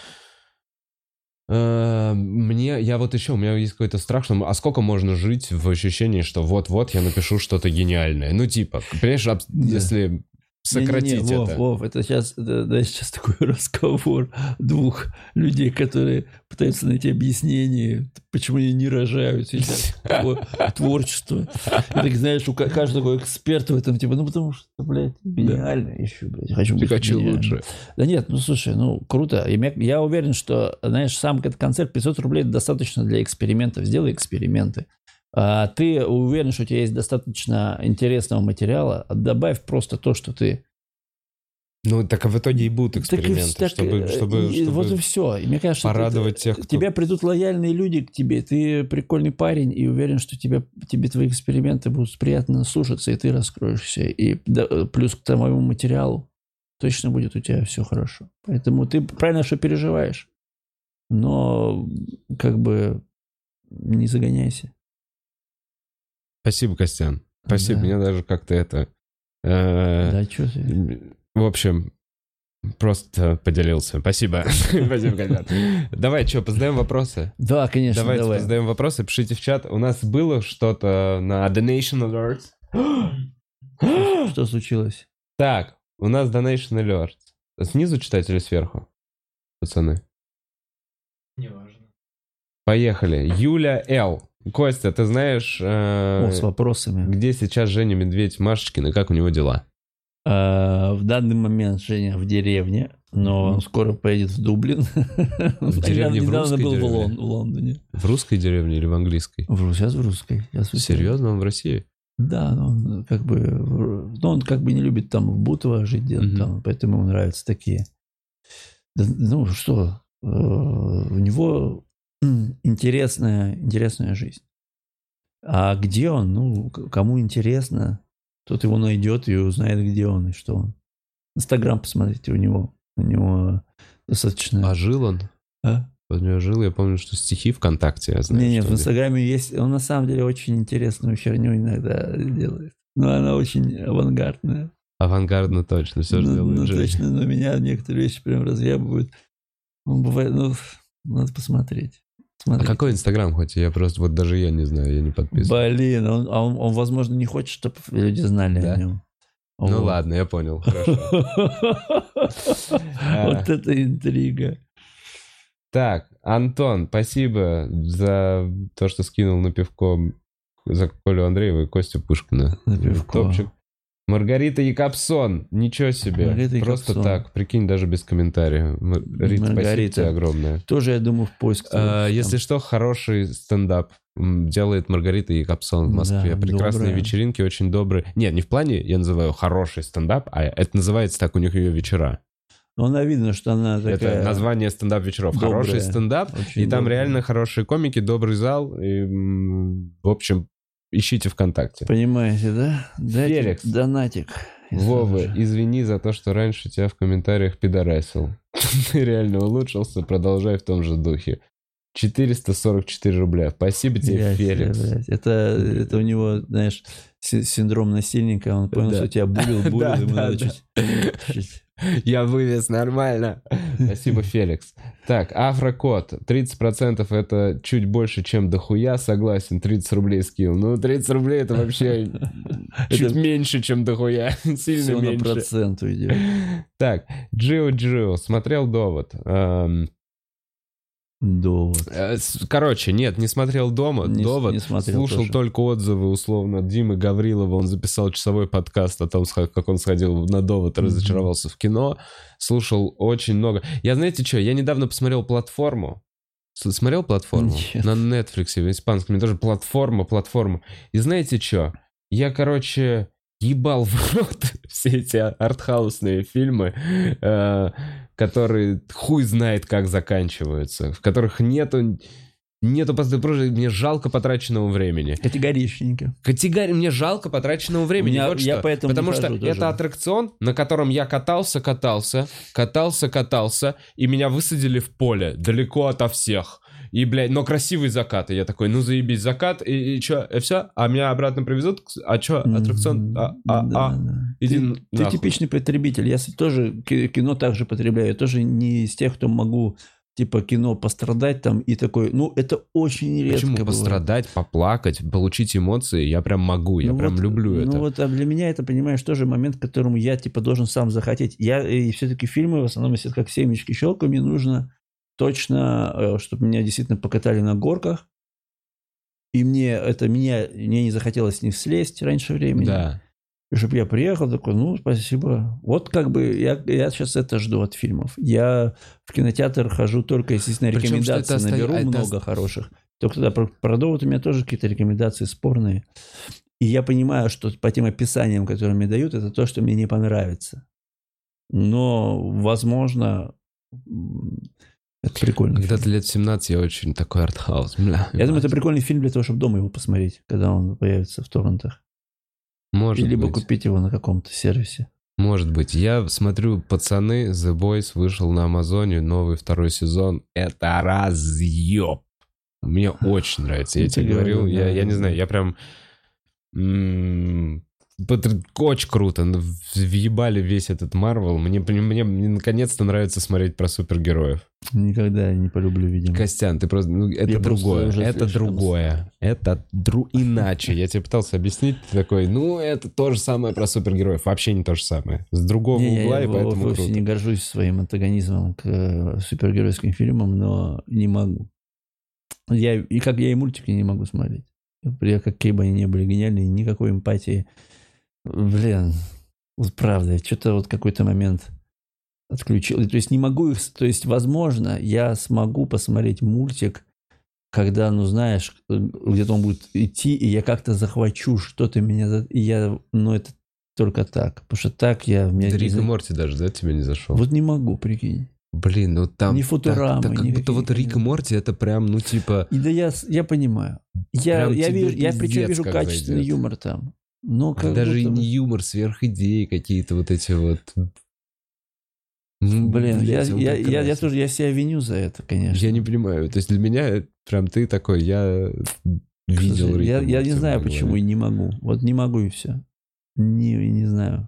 э, мне, я вот еще, у меня есть какой-то страх, что, а сколько можно жить в ощущении, что вот-вот я напишу что-то гениальное? Ну, типа, понимаешь, если сократить Не-не-не, Вов, это. Вов, это сейчас, да, да, сейчас такой разговор двух людей, которые пытаются найти объяснение, почему они не рожают сейчас Тво- творчество. И так знаешь, у ка- каждого эксперта в этом, типа, ну потому что, блядь, гениально ищу, блядь, хочу быть Хочу лучше. Да нет, ну слушай, ну круто. Я уверен, что, знаешь, сам этот концерт 500 рублей достаточно для экспериментов. Сделай эксперименты. А ты уверен, что у тебя есть достаточно интересного материала, а добавь просто то, что ты... Ну, так в итоге и будут эксперименты, так, чтобы, э, чтобы, и чтобы Вот и все. И мне кажется, порадовать тех, к кто... тебе придут лояльные люди к тебе, ты прикольный парень, и уверен, что тебе, тебе твои эксперименты будут приятно слушаться, и ты раскроешься. И да, э, плюс к твоему материалу точно будет у тебя все хорошо. Поэтому ты правильно, что переживаешь. Но как бы не загоняйся. Спасибо, Костян. Спасибо, Да. меня даже как-то это... э, Да, что ты? В общем, просто поделился. Спасибо. Спасибо, Костян. Давай, что, позадаем вопросы? Да, конечно, Давайте давай. позадаем вопросы, пишите в чат. У нас было что-то на Donation Alerts. Что случилось? Так, у нас Donation Alerts. Снизу читать или сверху? Пацаны. Неважно. Поехали. Юля Л. Костя, ты знаешь, э, О, с вопросами. где сейчас Женя Медведь Машечкин и как у него дела? А, в данный момент Женя в деревне, но он скоро поедет в Дублин. В деревне в Недавно русской был в деревне? Лон- в Лондоне. В русской деревне или в английской? В Ру- Сейчас в русской. Сейчас в- Серьезно, он в России? Да, но он как бы, но он как бы не любит там в Бутово жить, где-то Мгм. там, поэтому ему нравятся такие. Да, ну что, э, у него интересная, интересная жизнь. А где он? Ну, кому интересно, тот его найдет и узнает, где он и что он. Инстаграм посмотрите у него. У него достаточно... А жил он? А? Вот него жил, я помню, что стихи ВКонтакте, я знаю. Не, нет, что в. Инстаграме есть... Он на самом деле очень интересную херню иногда делает. Но она очень авангардная. Авангардно точно, все же ну, ну, точно, но меня некоторые вещи прям разъябывают. Ну, бывает, ну, надо посмотреть. А какой Инстаграм хоть? Я просто, вот даже я не знаю, я не подписан. Блин, он, а он, он, возможно, не хочет, чтобы люди знали Да? о нем. Ну Вот. ладно, я понял, хорошо. Вот это интрига. Так, Антон, спасибо за то, что скинул на пивко за Колю Андреева и Костю Пушкина. На пивко. Топчик. Маргарита Якобсон, ничего себе. Маргарита Просто Якобсон. так, прикинь, даже без комментариев. Мар- Рит, спасибо Маргарита. тебе огромное. Тоже, я думаю, в поиск. А, Если что, хороший стендап делает Маргарита Якобсон в Москве. Да, Прекрасные добрая. вечеринки, очень добрые. Нет, не в плане, я называю хороший стендап, а это называется так у них ее вечера. Ну, она видно, что она такая... Это название стендап-вечеров. Хороший стендап, и там добрая. реально хорошие комики, добрый зал. И, в общем, ищите ВКонтакте. Понимаете, да? Дайте Феликс. Донатик. Вова, же. извини за то, что раньше тебя в комментариях пидорасил. Ты реально улучшился, продолжай в том же духе. 444 рубля. Спасибо тебе, Блядь, Феликс. блядь. Это, это у него, знаешь, си- синдром насильника. Он понял, Да. что тебя булил, булил, Да, ему да, надо да. чуть... чуть- Я вывез нормально. Спасибо, Феликс. Так, Афрокод. 30% это чуть больше, чем дохуя. Согласен, 30 рублей скинул. Ну, 30 рублей это вообще чуть меньше, чем дохуя. Сильно Все на меньше. процент уйдет. Так, Джио Джио. Смотрел довод. Довод. э, Короче, нет, не смотрел дома. Не довод. не смотрел Слушал тоже. только отзывы, условно, Димы Гаврилова. Он записал часовой подкаст о том, как он сходил на довод и Мгм. разочаровался в кино. Слушал очень много. Я, знаете что, я недавно посмотрел платформу. Смотрел платформу? Нет. На Netflix, в испанском. Мне тоже платформа, платформа. И знаете что? Я, короче, ебал в рот все эти артхаусные фильмы, э, которые хуй знает как заканчиваются, в которых нету Нету просто просто мне жалко потраченного времени. Категоричненько. Категория, мне жалко потраченного времени. меня- вот я что. поэтому Потому что тоже. это аттракцион, на котором я катался, катался, катался, катался, и меня высадили в поле, далеко ото всех. И, блядь, но красивый закат. И я такой, ну заебись, закат, и, и чё, и все? А меня обратно привезут? А чё, аттракцион? А, а, Да, а. да. Иди Ты, ты типичный потребитель. Я тоже ки- кино также потребляю. Я тоже не из тех, кто могу типа кино пострадать там и такой, ну это очень редко Почему бывает. пострадать, поплакать, получить эмоции? Я прям могу, я Ну прям вот, люблю ну это. вот, а для меня это, понимаешь, тоже момент, к которому я, типа, должен сам захотеть. Я и все-таки фильмы, в основном, если как семечки щелкаю, мне нужно точно, чтобы меня действительно покатали на горках, и мне это, меня, мне не захотелось с них слезть раньше времени. Да. И чтобы я приехал такой, ну, спасибо. Вот как бы я, я сейчас это жду от фильмов. Я в кинотеатр хожу только, естественно, Причем, рекомендации оста- наберу это много хороших. Только тогда про, про довод у меня тоже какие-то рекомендации спорные. И я понимаю, что по тем описаниям, которые мне дают, это то, что мне не понравится. Но, возможно, это прикольно. Когда-то лет в 17 я очень такой артхаус. Бля, Я думаю, это прикольный фильм для того, чтобы дома его посмотреть, когда он появится в торрентах. Может либо быть. купить его на каком-то сервисе. Может быть. Я смотрю, пацаны, The Boys вышел на Амазоне, новый второй сезон. Это разъеб. Мне очень нравится. Я Ну, тебе говорил, я, я не знаю, я прям... Очень круто. Ну, Въебали весь этот Марвел. Мне, мне, мне наконец-то нравится смотреть про супергероев. Никогда не полюблю, видимо. Костян, ты просто... ну, это Я просто другое. уже Это слишком другое. Это дру... иначе. Я тебе пытался объяснить. Ты такой, ну, это то же самое про супергероев. Вообще не то же самое. С другого Не, угла, я и поэтому вовсе круто. не горжусь своим антагонизмом к э, супергеройским фильмам, но не могу. Я, и как я и мультики не могу смотреть. Я, какие бы они ни были гениальные, никакой эмпатии. Блин, вот правда, что-то вот какой-то момент отключил. То есть не могу их... То есть, возможно, я смогу посмотреть мультик, когда, ну, знаешь, где-то он будет идти, и я как-то захвачу что-то меня... И я... Ну, это только так. Потому что так я... меня Да не Рик и Морти даже, да, тебе не зашел? Вот не могу, прикинь. Блин, ну там... Ни так- Футурамы, так как будто вот Рик и. Морти это прям, ну, типа... И да я, я понимаю. Я, Прям я, вижу, я причем вижу качественный зайдет. юмор там. Но как даже будто не юмор, сверхидеи какие-то вот эти вот... Блин, я, я, я, я тоже я себя виню за это, конечно. Я не понимаю. То есть для меня прям ты такой, я видел Слушай, я, я не знаю, почему и не могу. Вот не могу и все. Не, не знаю.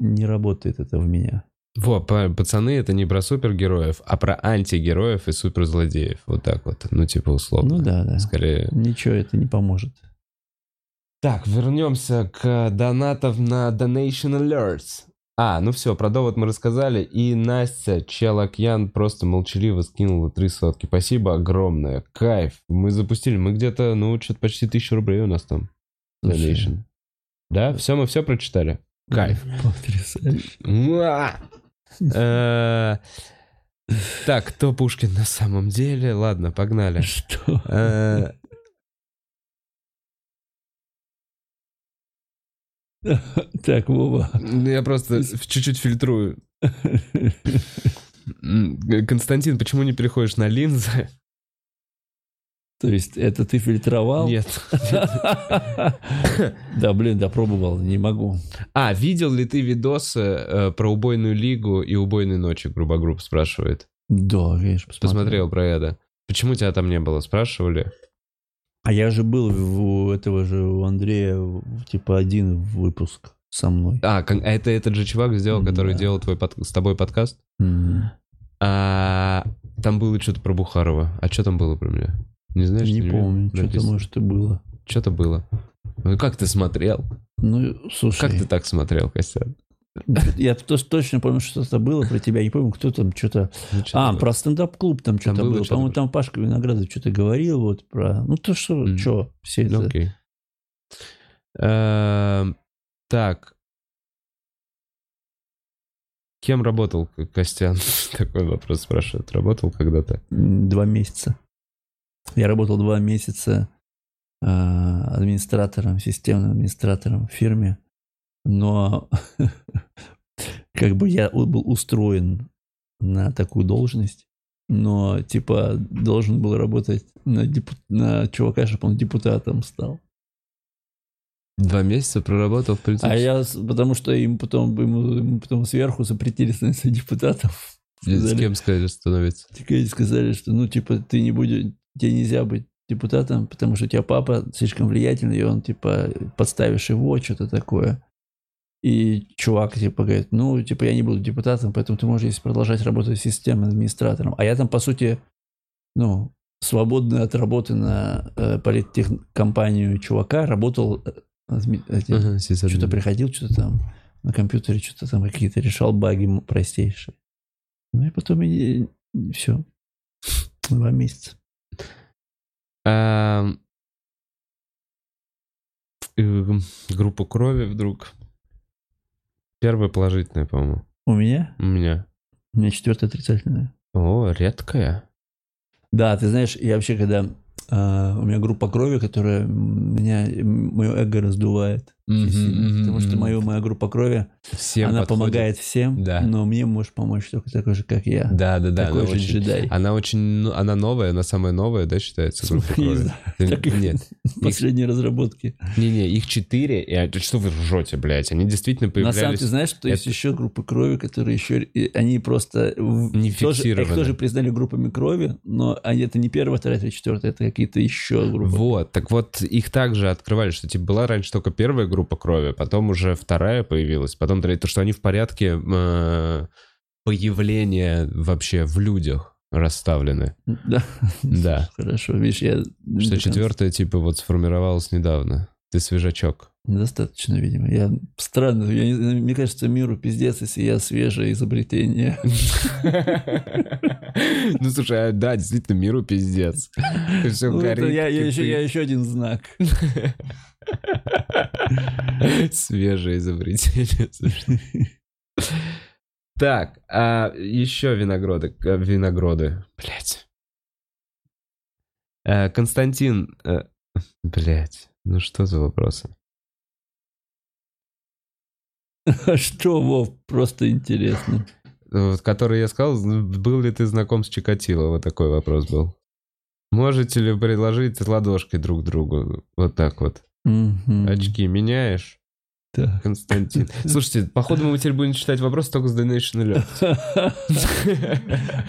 Не работает это в меня. Во, па- пацаны, это не про супергероев, а про антигероев и суперзлодеев. Вот так вот. Ну, типа условно. Ну да, да. Скорее. Ничего это не поможет. Так, вернемся к донатам на Donation Alerts. А, ну все, про довод мы рассказали. И Настя Челакьян просто молчаливо скинула три сотки. Спасибо огромное. Кайф. Мы запустили. Мы где-то, ну, что-то почти тысячу рублей у нас там. Donation. Да? Все, мы все прочитали? Кайф. Потрясающе. Э, Так, кто Пушкин на самом деле? Ладно, погнали. Что? Так, Вова. ну, Я просто чуть-чуть фильтрую. Константин, почему не переходишь на линзы? То есть это ты фильтровал? Нет. Да, блин, да, пробовал, не могу. А, видел ли ты видосы э, про убойную лигу и убойные ночи, грубо групп спрашивает. Да, конечно, Посмотрел про это. Почему тебя там не было, спрашивали? А я же был у этого же, у Андрея, типа, один выпуск со мной. А, а это этот же чувак сделал, который Да. делал твой под- с тобой подкаст? М. А, там было что-то про Бухарова. А что там было про меня? Не знаешь? Не помню, что-то, может, и было. Что-то было. Ну как ты смотрел? Ну, слушай, Как ты так смотрел, Костян? Я то- точно помню, что что-то было про тебя, не помню, кто там что-то... Ну, А, про стендап-клуб там что-то было По-моему, там Пашка Виноградов что-то говорил, вот про... Ну, то, что, что, все Ну, это... Окей. Эм, Так. Кем работал Костян? Такой вопрос спрашивает. Работал когда-то? Два месяца. Я работал два месяца а, администратором, системным администратором в фирме, но как бы я был устроен на такую должность, но типа должен был работать на, депу- на чувака, чтобы он депутатом стал. Два месяца проработал в А политическом... я, с- потому что им потом, ему, ему потом сверху запретили становиться депутатом. С Сказали- кем сказали становиться? Теперь сказали, что, ну, типа, ты не будешь, тебе нельзя быть депутатом, потому что у тебя папа слишком влиятельный, и он, типа, подставишь его, что-то такое. И чувак, типа, говорит, ну, типа, я не буду депутатом, поэтому ты можешь продолжать работать системным администратором. А я там, по сути, ну, свободный от работы на э, политтехкомпанию чувака, работал, э, сисадмин. что-то приходил, что-то там на компьютере, что-то там какие-то решал баги простейшие. Ну и потом и, все. Два месяца. Э, Группа крови вдруг. Первая положительная, по-моему. У меня? У меня. У меня четвертая отрицательная. О, редкая. Да, ты знаешь, я вообще, когда а, у меня группа крови, которая меня, мое эго раздувает. Потому что мою, моя группа крови, Всем она подходит. помогает всем, Да. но мне может помочь только такой же, как я. Да, да, да. такой она же очень, джедай. она очень, ну, она новая, она самая новая, да, считается группа Не крови? Нет, Последние разработки. не-не, их четыре, что вы ржете, блядь? Они действительно На самом появлялись... деле, знаешь, что есть еще группы крови, которые еще, они просто... Не тоже, фиксированы. Их тоже признали группами крови, но они, это не первая, вторая, третья, четвертая, это какие-то еще группы. Вот, так вот, их также открывали, что типа была раньше только первая группа крови, потом уже вторая появилась, потом третья, то, что они в порядке э, появления вообще в людях расставлены. Да. Да. Хорошо, видишь, я... Что четвертая, типа, вот сформировалась недавно. Ты свежачок. Недостаточно, видимо. Я странно, я не- мне кажется, миру пиздец, если я свежее изобретение. Ну, слушай, а, да, действительно, миру пиздец. Все Ну, горит, я, еще, один знак. Свежее изобретение. Так, а еще винограды. э, Винограды. Блять. Константин. Блять. Ну что за вопросы? А Что, Вов, просто интересно. Вот, который я сказал, был ли ты знаком с Чикатило? Вот такой вопрос был. Можете ли предложить ладошкой друг другу? Вот так вот. Мгм. Очки меняешь? Так. Константин. Слушайте, походу мы теперь будем читать вопрос только с Donation Alert.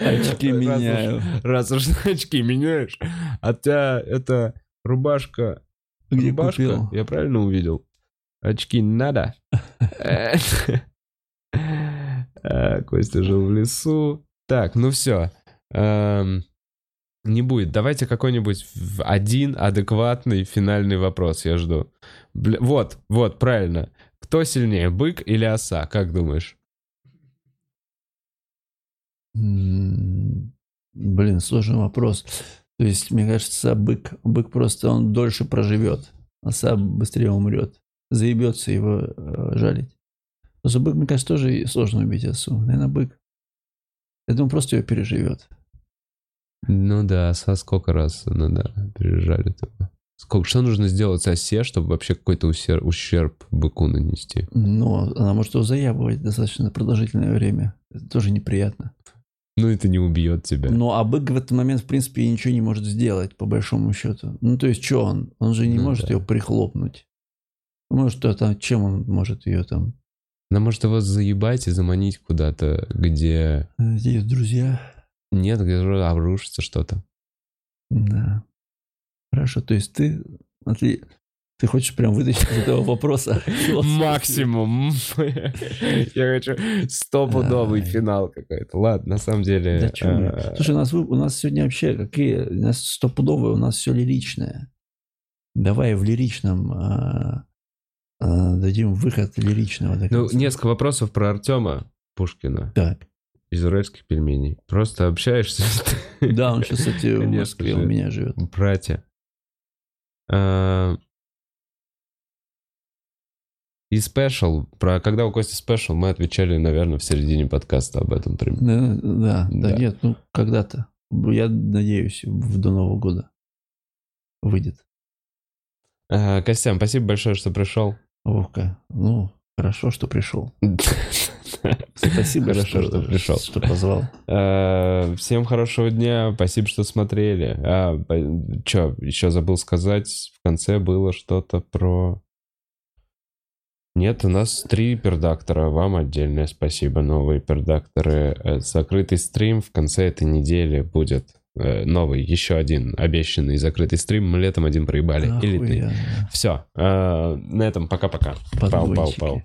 Очки меняю. Раз уж очки меняешь. А тебя это рубашка... Где купил? Я правильно увидел? Очки надо. Э, Костя жил в лесу. Так, ну все. Не будет. Давайте какой-нибудь один адекватный финальный вопрос. Я жду. Вот, вот, правильно. Кто сильнее, бык или оса? Как думаешь? Блин, сложный вопрос. То есть, мне кажется, бык, бык просто он дольше проживет, оса быстрее умрет. Заебется его э, жалить. Просто бык, мне кажется, тоже сложно убить осу. Наверное, бык. Я думаю, просто ее переживет. Ну да, оса сколько раз, ну да, пережали этого. Сколько, что нужно сделать осе, чтобы вообще какой-то усер- ущерб быку нанести? Но она может его заябывать достаточно продолжительное время. Это тоже неприятно. Ну это не убьет тебя. Ну, а бык в этот момент, в принципе, ничего не может сделать, по большому счету. Ну, то есть, что он? Он же не Ну может да. ее прихлопнуть. Может, что там, чем он может ее там... Она может его заебать и заманить куда-то, где э, Где друзья? нет, где обрушится что-то. Да. Хорошо, то есть ты... Смотри, ты хочешь прям вытащить из этого вопроса? Максимум. Я хочу стопудовый финал какой-то. Ладно, на самом деле... Э, Слушай, у нас, у нас сегодня вообще какие... У нас стопудовые, у нас все лиричное. Давай в лиричном а, а, дадим выход лиричного. Ну, конца. несколько вопросов про Артема Пушкина Так. из уральских пельменей. Просто общаешься. Да, он сейчас, кстати, в Москве у меня живет. Братья. А, И special, про когда у Кости special, мы отвечали, наверное, в середине подкаста об этом. примерно. Да, да, да, Да. нет, ну, когда-то. Я надеюсь, до Нового года выйдет. А, Костян, спасибо большое, что пришел. Вовка, ну, хорошо, что пришел. Спасибо, Хорошо, что пришел. Что позвал. А, Всем хорошего дня, спасибо, что смотрели. А, что, еще забыл сказать, в конце было что-то про... Нет, у нас три пердактора, вам отдельное спасибо, новые пердакторы. Э, Закрытый стрим в конце этой недели будет э, новый, еще один обещанный закрытый стрим. Мы летом один проебали. Элитный. Охуенно. Все, на этом пока-пока. Пау-пау-пау.